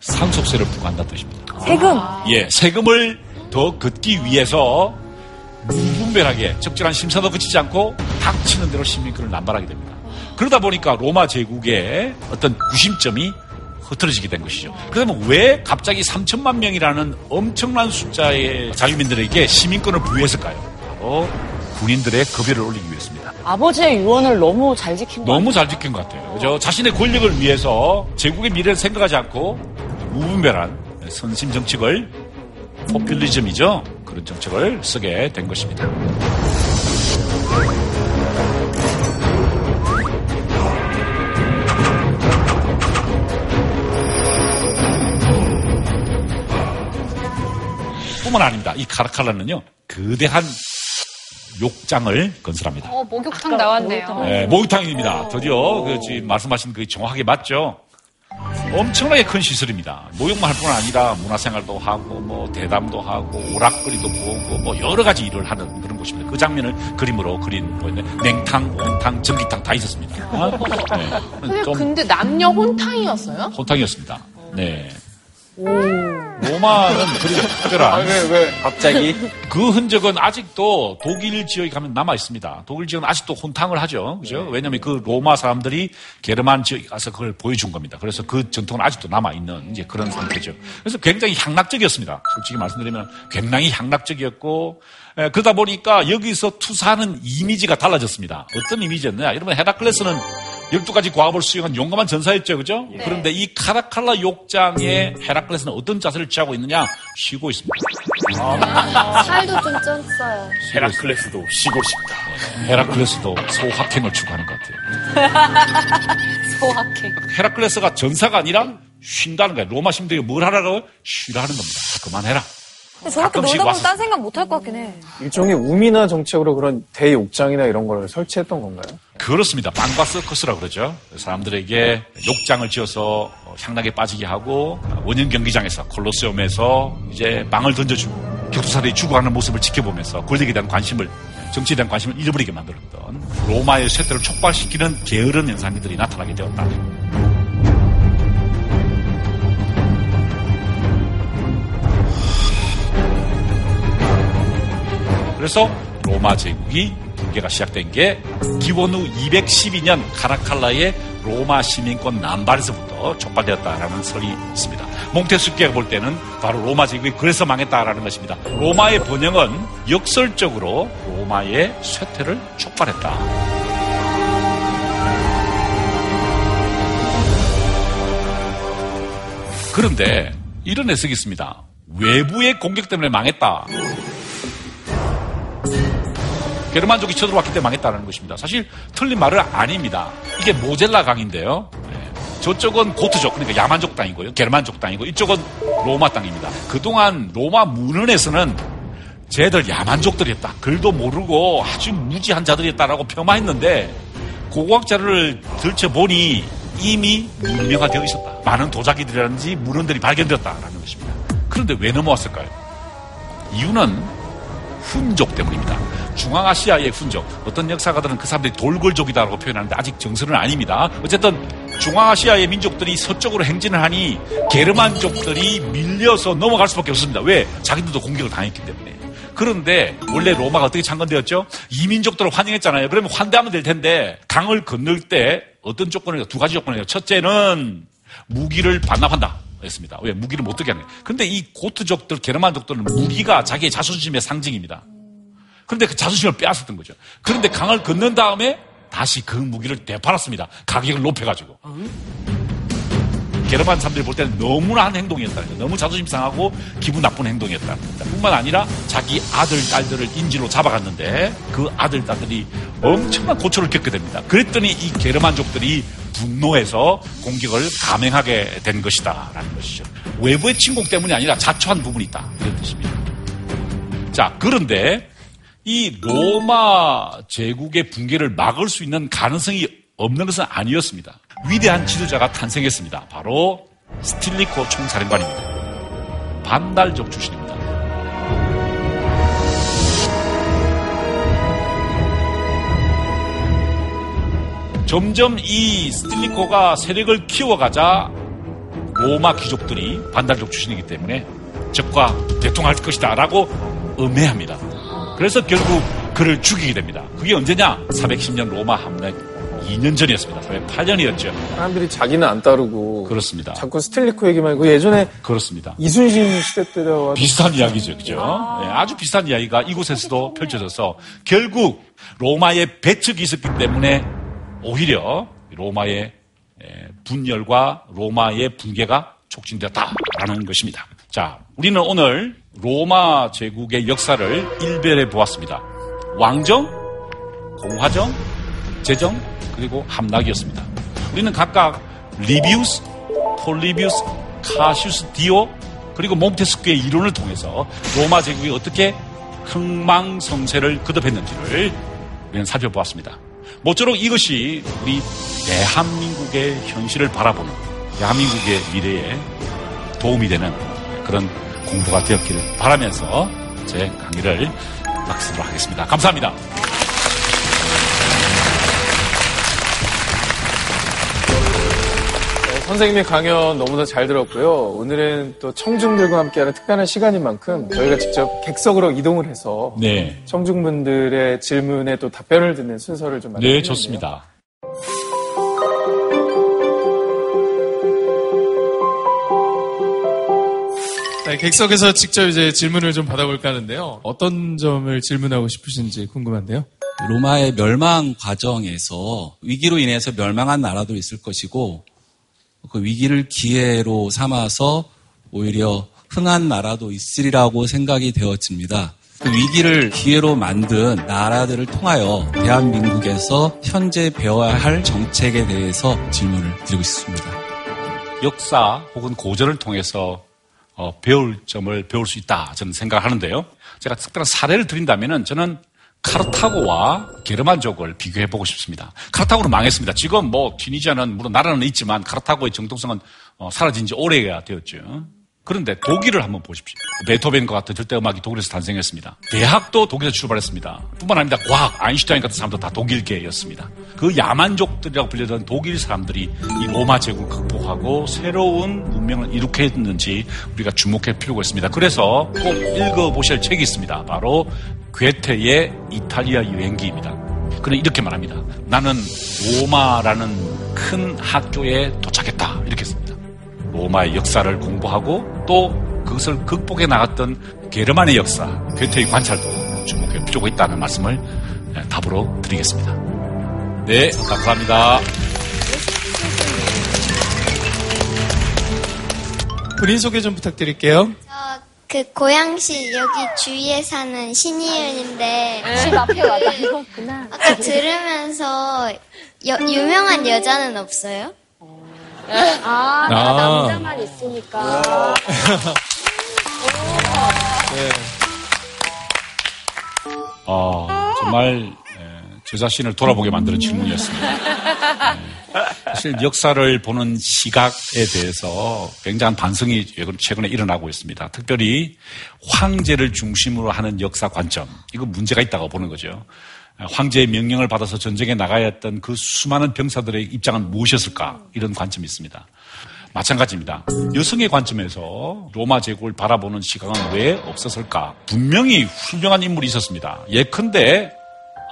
상속세를 부과한다는 뜻입니다. 세금. 예, 세금을 더 걷기 위해서 무분별하게 적절한 심사도 거치지 않고 닥치는 대로 시민권을 남발하게 됩니다. 그러다 보니까 로마 제국의 어떤 구심점이 흐트러지게 된 것이죠. 그러면 왜 갑자기 3천만 명이라는 엄청난 숫자의 자유민들에게 시민권을 부여했을까요? 바로 군인들의 급여를 올리기 위해서입니다. 아버지의 유언을 너무 잘 지킨 거 너무 잘 지킨 것 같아요. 그죠? 자신의 권력을 위해서 제국의 미래를 생각하지 않고 무분별한 선심 정책을 포퓰리즘이죠. 그런 정책을 쓰게 된 것입니다. 뿐만 아닙니다. 이 카라칼라는요, 거대한 욕장을 건설합니다. 어, 목욕탕 나왔네요. 네, 목욕탕입니다. 드디어 그 지금 말씀하신 그 정확하게 맞죠? 엄청나게 큰 시설입니다. 목욕만 할 뿐 아니라 문화생활도 하고 뭐 대담도 하고 오락거리도 보고 뭐 여러 가지 일을 하는 그런 곳입니다. 그 장면을 그림으로 그린 뭐였네 냉탕, 온탕, 전기탕 다 있었습니다. 네. 근데 남녀 혼탕이었어요? 혼탕이었습니다. 네. 로마는 그리 특별한 왜, 왜? 갑자기 그 흔적은 아직도 독일 지역에 가면 남아 있습니다. 독일 지역은 아직도 혼탕을 하죠. 그죠? 왜냐하면 그 로마 사람들이 게르만 지역에 가서 그걸 보여준 겁니다. 그래서 그 전통은 아직도 남아 있는 이제 그런 상태죠. 그래서 굉장히 향락적이었습니다. 솔직히 말씀드리면 굉장히 향락적이었고 에, 그러다 보니까 여기서 투사하는 이미지가 달라졌습니다. 어떤 이미지였냐? 여러분 헤라클레스는 12가지 과업을 수행한 용감한 전사였죠. 그죠? 그런데 이 카라칼라 욕장에 헤라클레스는 어떤 자세를 취하고 있느냐? 쉬고 있습니다. 살도 좀 쪘어요. 헤라클레스도 쉬고 싶다. 헤라클레스도 소확행을 추구하는 것 같아요. 소확행. 헤라클레스가 전사가 아니라 쉰다는 거예요. 로마 시민들이 뭘 하라고? 쉬라는 겁니다. 그만해라. 저렇게 놀다 보면 와서. 딴 생각 못 할 것 같긴 해. 일종의 우미나 정책으로 그런 대욕장이나 이런 걸 설치했던 건가요? 그렇습니다. 빵과 서커스라고 그러죠. 사람들에게 욕장을 지어서 어, 향락에 빠지게 하고 어, 원형 경기장에서 콜로세움에서 이제 빵을 던져주고 격투사들이 죽어가는 모습을 지켜보면서 권력에 대한 관심을 정치에 대한 관심을 잃어버리게 만들었던 로마의 쇠퇴를 촉발시키는 게으른 현상들이 나타나게 되었다. 그래서 로마 제국이 붕괴가 시작된 게 기원 후 212년 카라칼라의 로마 시민권 남발에서부터 촉발되었다라는 설이 있습니다. 몽테스키가 볼 때는 바로 로마 제국이 그래서 망했다라는 것입니다. 로마의 번영은 역설적으로 로마의 쇠퇴를 촉발했다. 그런데 이런 해석이 있습니다. 외부의 공격 때문에 망했다. 게르만족이 쳐들어왔기 때문에 망했다는 것입니다. 사실 틀린 말은 아닙니다. 이게 모젤라 강인데요. 네. 저쪽은 고트족, 그러니까 야만족 땅이고요. 게르만족 땅이고 이쪽은 로마 땅입니다. 그동안 로마 문헌에서는 쟤들 야만족들이었다. 글도 모르고 아주 무지한 자들이었다라고 폄하했는데 고고학자를 들춰보니 이미 문명화되어 있었다. 많은 도자기들이라든지 물원들이 발견되었다라는 것입니다. 그런데 왜 넘어왔을까요? 이유는 훈족 때문입니다. 중앙아시아의 훈족. 어떤 역사가들은 그 사람들이 돌골족이다라고 표현하는데 아직 정설은 아닙니다. 어쨌든 중앙아시아의 민족들이 서쪽으로 행진을 하니 게르만족들이 밀려서 넘어갈 수밖에 없습니다. 왜? 자기들도 공격을 당했기 때문에. 그런데 원래 로마가 어떻게 창건되었죠? 이민족들을 환영했잖아요. 그러면 환대하면 될 텐데 강을 건널 때 어떤 조건을 두 가지 조건이에요. 첫째는 무기를 반납한다. 했습니다. 왜? 무기를 못 들게 하는 거예요. 근데 이 고트족들, 게르만족들은 무기가 자기의 자존심의 상징입니다. 그런데 그 자존심을 빼앗았던 거죠. 그런데 강을 건넌 다음에 다시 그 무기를 되팔았습니다. 가격을 높여가지고. 게르만 사람들이 볼 때는 너무나 한 행동이었다는 거예요. 너무 자존심 상하고 기분 나쁜 행동이었다는 겁니다. 뿐만 아니라 자기 아들, 딸들을 인질로 잡아갔는데 그 아들, 딸들이 엄청난 고초를 겪게 됩니다. 그랬더니 이 게르만족들이 분노해서 공격을 감행하게 된 것이다. 라는 것이죠. 외부의 침공 때문이 아니라 자초한 부분이 있다. 이런 뜻입니다. 자, 그런데 이 로마 제국의 붕괴를 막을 수 있는 가능성이 없는 것은 아니었습니다. 위대한 지도자가 탄생했습니다. 바로 스틸리코 총사령관입니다. 반달족 출신입니다. 점점 이 스틸리코가 세력을 키워가자 로마 귀족들이 반달족 출신이기 때문에 적과 대통할 것이다 라고 음해합니다. 그래서 결국 그를 죽이게 됩니다. 그게 언제냐? 410년 로마 함락 2년 전이었습니다. 8년이었죠. 사람들이 자기는 안 따르고 그렇습니다. 자꾸 스틸리코 얘기만 하고 예전에 그렇습니다. 이순신 시대 때와 비슷한 이야기죠. 그죠? 네, 아주 비슷한 이야기가 이곳에서도 펼쳐져서 결국 로마의 배척이 있었기 때문에 오히려 로마의 분열과 로마의 붕괴가 촉진되었다라는 것입니다. 자, 우리는 오늘 로마 제국의 역사를 일별해 보았습니다. 왕정, 공화정, 제정, 그리고 함락이었습니다. 우리는 각각 리비우스, 폴리비우스, 카시우스 디오, 그리고 몽테스키외의 이론을 통해서 로마 제국이 어떻게 흥망성쇠를 거듭했는지를 우리는 살펴보았습니다. 모쪼록 이것이 우리 대한민국의 현실을 바라보는 대한민국의 미래에 도움이 되는 그런 공부가 되었기를 바라면서 제 강의를 마치도록 하겠습니다. 감사합니다. 선생님의 강연 너무나 잘 들었고요. 오늘은 또 청중들과 함께하는 특별한 시간인 만큼 저희가 직접 객석으로 이동을 해서 네. 청중분들의 질문에 또 답변을 듣는 순서를 좀 네, 좋습니다. 네, 객석에서 직접 이제 질문을 좀 받아볼까 하는데요. 어떤 점을 질문하고 싶으신지 궁금한데요. 로마의 멸망 과정에서 위기로 인해서 멸망한 나라도 있을 것이고 그 위기를 기회로 삼아서 오히려 흥한 나라도 있으리라고 생각이 되어집니다. 그 위기를 기회로 만든 나라들을 통하여 대한민국에서 현재 배워야 할 정책에 대해서 질문을 드리고 싶습니다. 역사 혹은 고전을 통해서 어, 배울 점을 배울 수 있다 저는 생각하는데요. 제가 특별한 사례를 드린다면 저는 카르타고와 게르만족을 비교해 보고 싶습니다. 카르타고는 망했습니다. 지금 뭐 튀니지아는 물론 나라는 있지만 카르타고의 정통성은 어, 사라진 지 오래가 되었죠. 그런데 독일을 한번 보십시오. 베토벤과 같은 절대 음악이 독일에서 탄생했습니다. 대학도 독일에서 출발했습니다. 뿐만 아니라 과학, 아인슈타인 같은 사람도 다 독일계였습니다. 그 야만족들이라고 불리던 독일 사람들이 이 로마 제국을 극복하고 새로운 문명을 일으켰는지 우리가 주목할 필요가 있습니다. 그래서 꼭 읽어보실 책이 있습니다. 바로 괴테의 이탈리아 여행기입니다. 그는 이렇게 말합니다. 나는 로마라는 큰 학교에 도착했다. 이렇게 씁니다. 로마의 역사를 공부하고 또 그것을 극복해 나갔던 게르만의 역사, 괴테의 관찰도 주목할 필요가 있다는 말씀을 답으로 드리겠습니다. 네, 감사합니다. 본인 소개 좀 부탁드릴게요. 그 고양시 여기 주위에 사는 신이은인데 집 앞에 와다 이거구나. 아까 들으면서 여- 유명한 여자는 없어요? 아, 다 아. 남자만 있으니까. 네. 어, 정말 에, 저 자신을 돌아보게 만드는 질문이었습니다. 사실 역사를 보는 시각에 대해서 굉장한 반성이 최근에 일어나고 있습니다. 특별히 황제를 중심으로 하는 역사 관점. 이거 문제가 있다고 보는 거죠. 황제의 명령을 받아서 전쟁에 나가야 했던 그 수많은 병사들의 입장은 무엇이었을까? 이런 관점이 있습니다. 마찬가지입니다. 여성의 관점에서 로마 제국을 바라보는 시각은 왜 없었을까? 분명히 훌륭한 인물이 있었습니다. 예컨대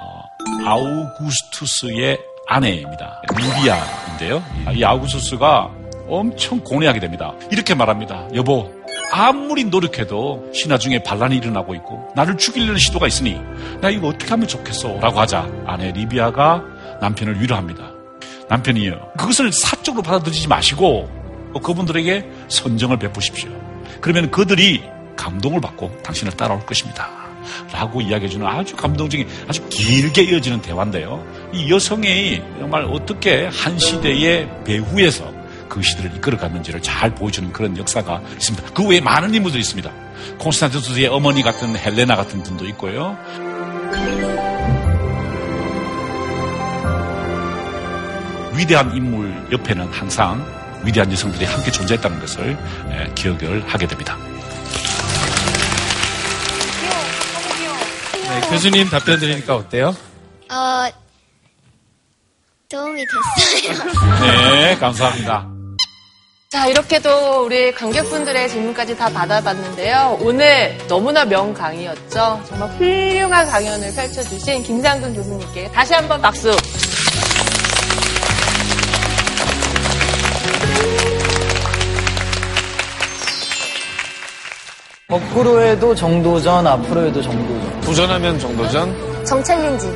어, 아우구스투스의 아내입니다. 리비아인데요. 이 아우구스투스가 엄청 고뇌하게 됩니다. 이렇게 말합니다. 여보, 아무리 노력해도 신하 중에 반란이 일어나고 있고 나를 죽이려는 시도가 있으니 나 이거 어떻게 하면 좋겠어? 라고 하자 아내 리비아가 남편을 위로합니다. 남편이요. 그것을 사적으로 받아들이지 마시고 그분들에게 선정을 베푸십시오. 그러면 그들이 감동을 받고 당신을 따라올 것입니다. 라고 이야기해주는 아주 감동적인 아주 길게 이어지는 대화인데요. 이 여성이 정말 어떻게 한 시대의 배후에서 그 시대를 이끌어갔는지를 잘 보여주는 그런 역사가 있습니다. 그 외에 많은 인물들이 있습니다. 콘스탄티누스의 어머니 같은 헬레나 같은 분도 있고요. 위대한 인물 옆에는 항상 위대한 여성들이 함께 존재했다는 것을 기억을 하게 됩니다. 네, 교수님 답변 드리니까 어때요? 어, 도움이 됐어요. 네, 감사합니다. 자, 이렇게도 우리 관객분들의 질문까지 다 받아봤는데요. 오늘 너무나 명강의였죠. 정말 훌륭한 강연을 펼쳐주신 김상근 교수님께 다시 한번 박수. 거꾸로 해도 정도전, 앞으로 해도 정도전. 도전하면 정도전? 정챌린지.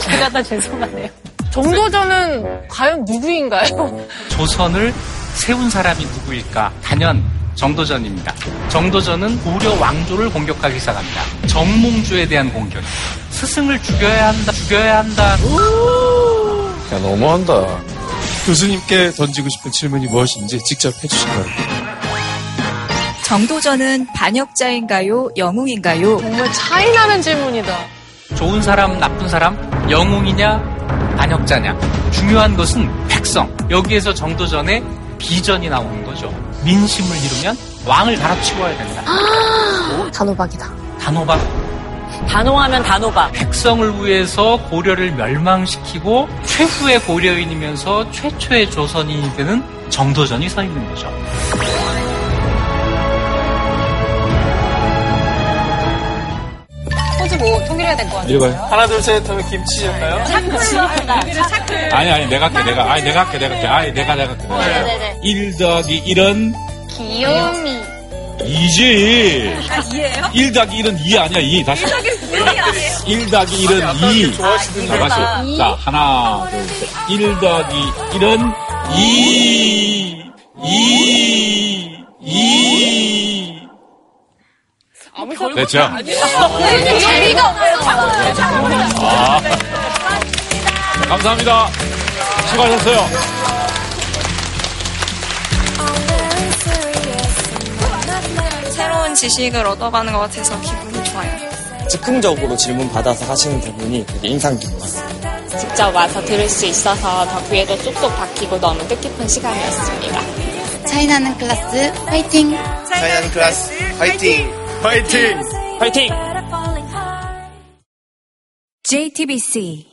제가 다 죄송하네요. 정도전은 과연 누구인가요? 조선을 세운 사람이 누구일까? 단연 정도전입니다. 정도전은 고려 왕조를 공격하기 시작합니다. 정몽주에 대한 공격. 스승을 죽여야 한다, 죽여야 한다. 야, 너무한다. 교수님께 던지고 싶은 질문이 무엇인지 직접 해주시기 바랍니다. 정도전은 반역자인가요? 영웅인가요? 정말 차이나는 질문이다. 좋은 사람, 나쁜 사람, 영웅이냐, 반역자냐. 중요한 것은 백성. 여기에서 정도전의 비전이 나오는 거죠. 민심을 이루면 왕을 갈아치워야 된다. 단호박이다. 단호박. 단호하면 단호박. 백성을 위해서 고려를 멸망시키고 최후의 고려인이면서 최초의 조선인이 되는 정도전이 서 있는 거죠. 뭐 통일해야 될 것 같아요. 읽어요. 하나, 둘, 셋 하면 김치였나요? 아니, 아니, 내가 할게, 내가. 아니, 내가 할게, 내가 할게. 아니, 내가, 내가 할게. 네 네 네. 1 더하기 1은 귀요미. 2지. 아, 이해요? 1 더하기 1은 2 아니야, 2. 다시. 1 더하기 1은 2. 자, 다시. 자, 하나, 둘, 셋. 1 더하기 1은 2. 2. 2. 됐죠? 재미가 없어요. 아. 감사합니다. 수고하셨어요. 새로운 지식을 얻어가는 것 같아서 기분이 좋아요. 즉흥적으로 질문 받아서 하시는 부분이 되게 인상 깊었어요. 직접 와서 들을 수 있어서 더 귀에도 쏙쏙 박히고 너무 뜻깊은 시간이었습니다. 차이나는 클래스 화이팅! 차이나는 클래스 화이팅! 화이팅! 화이팅! JTBC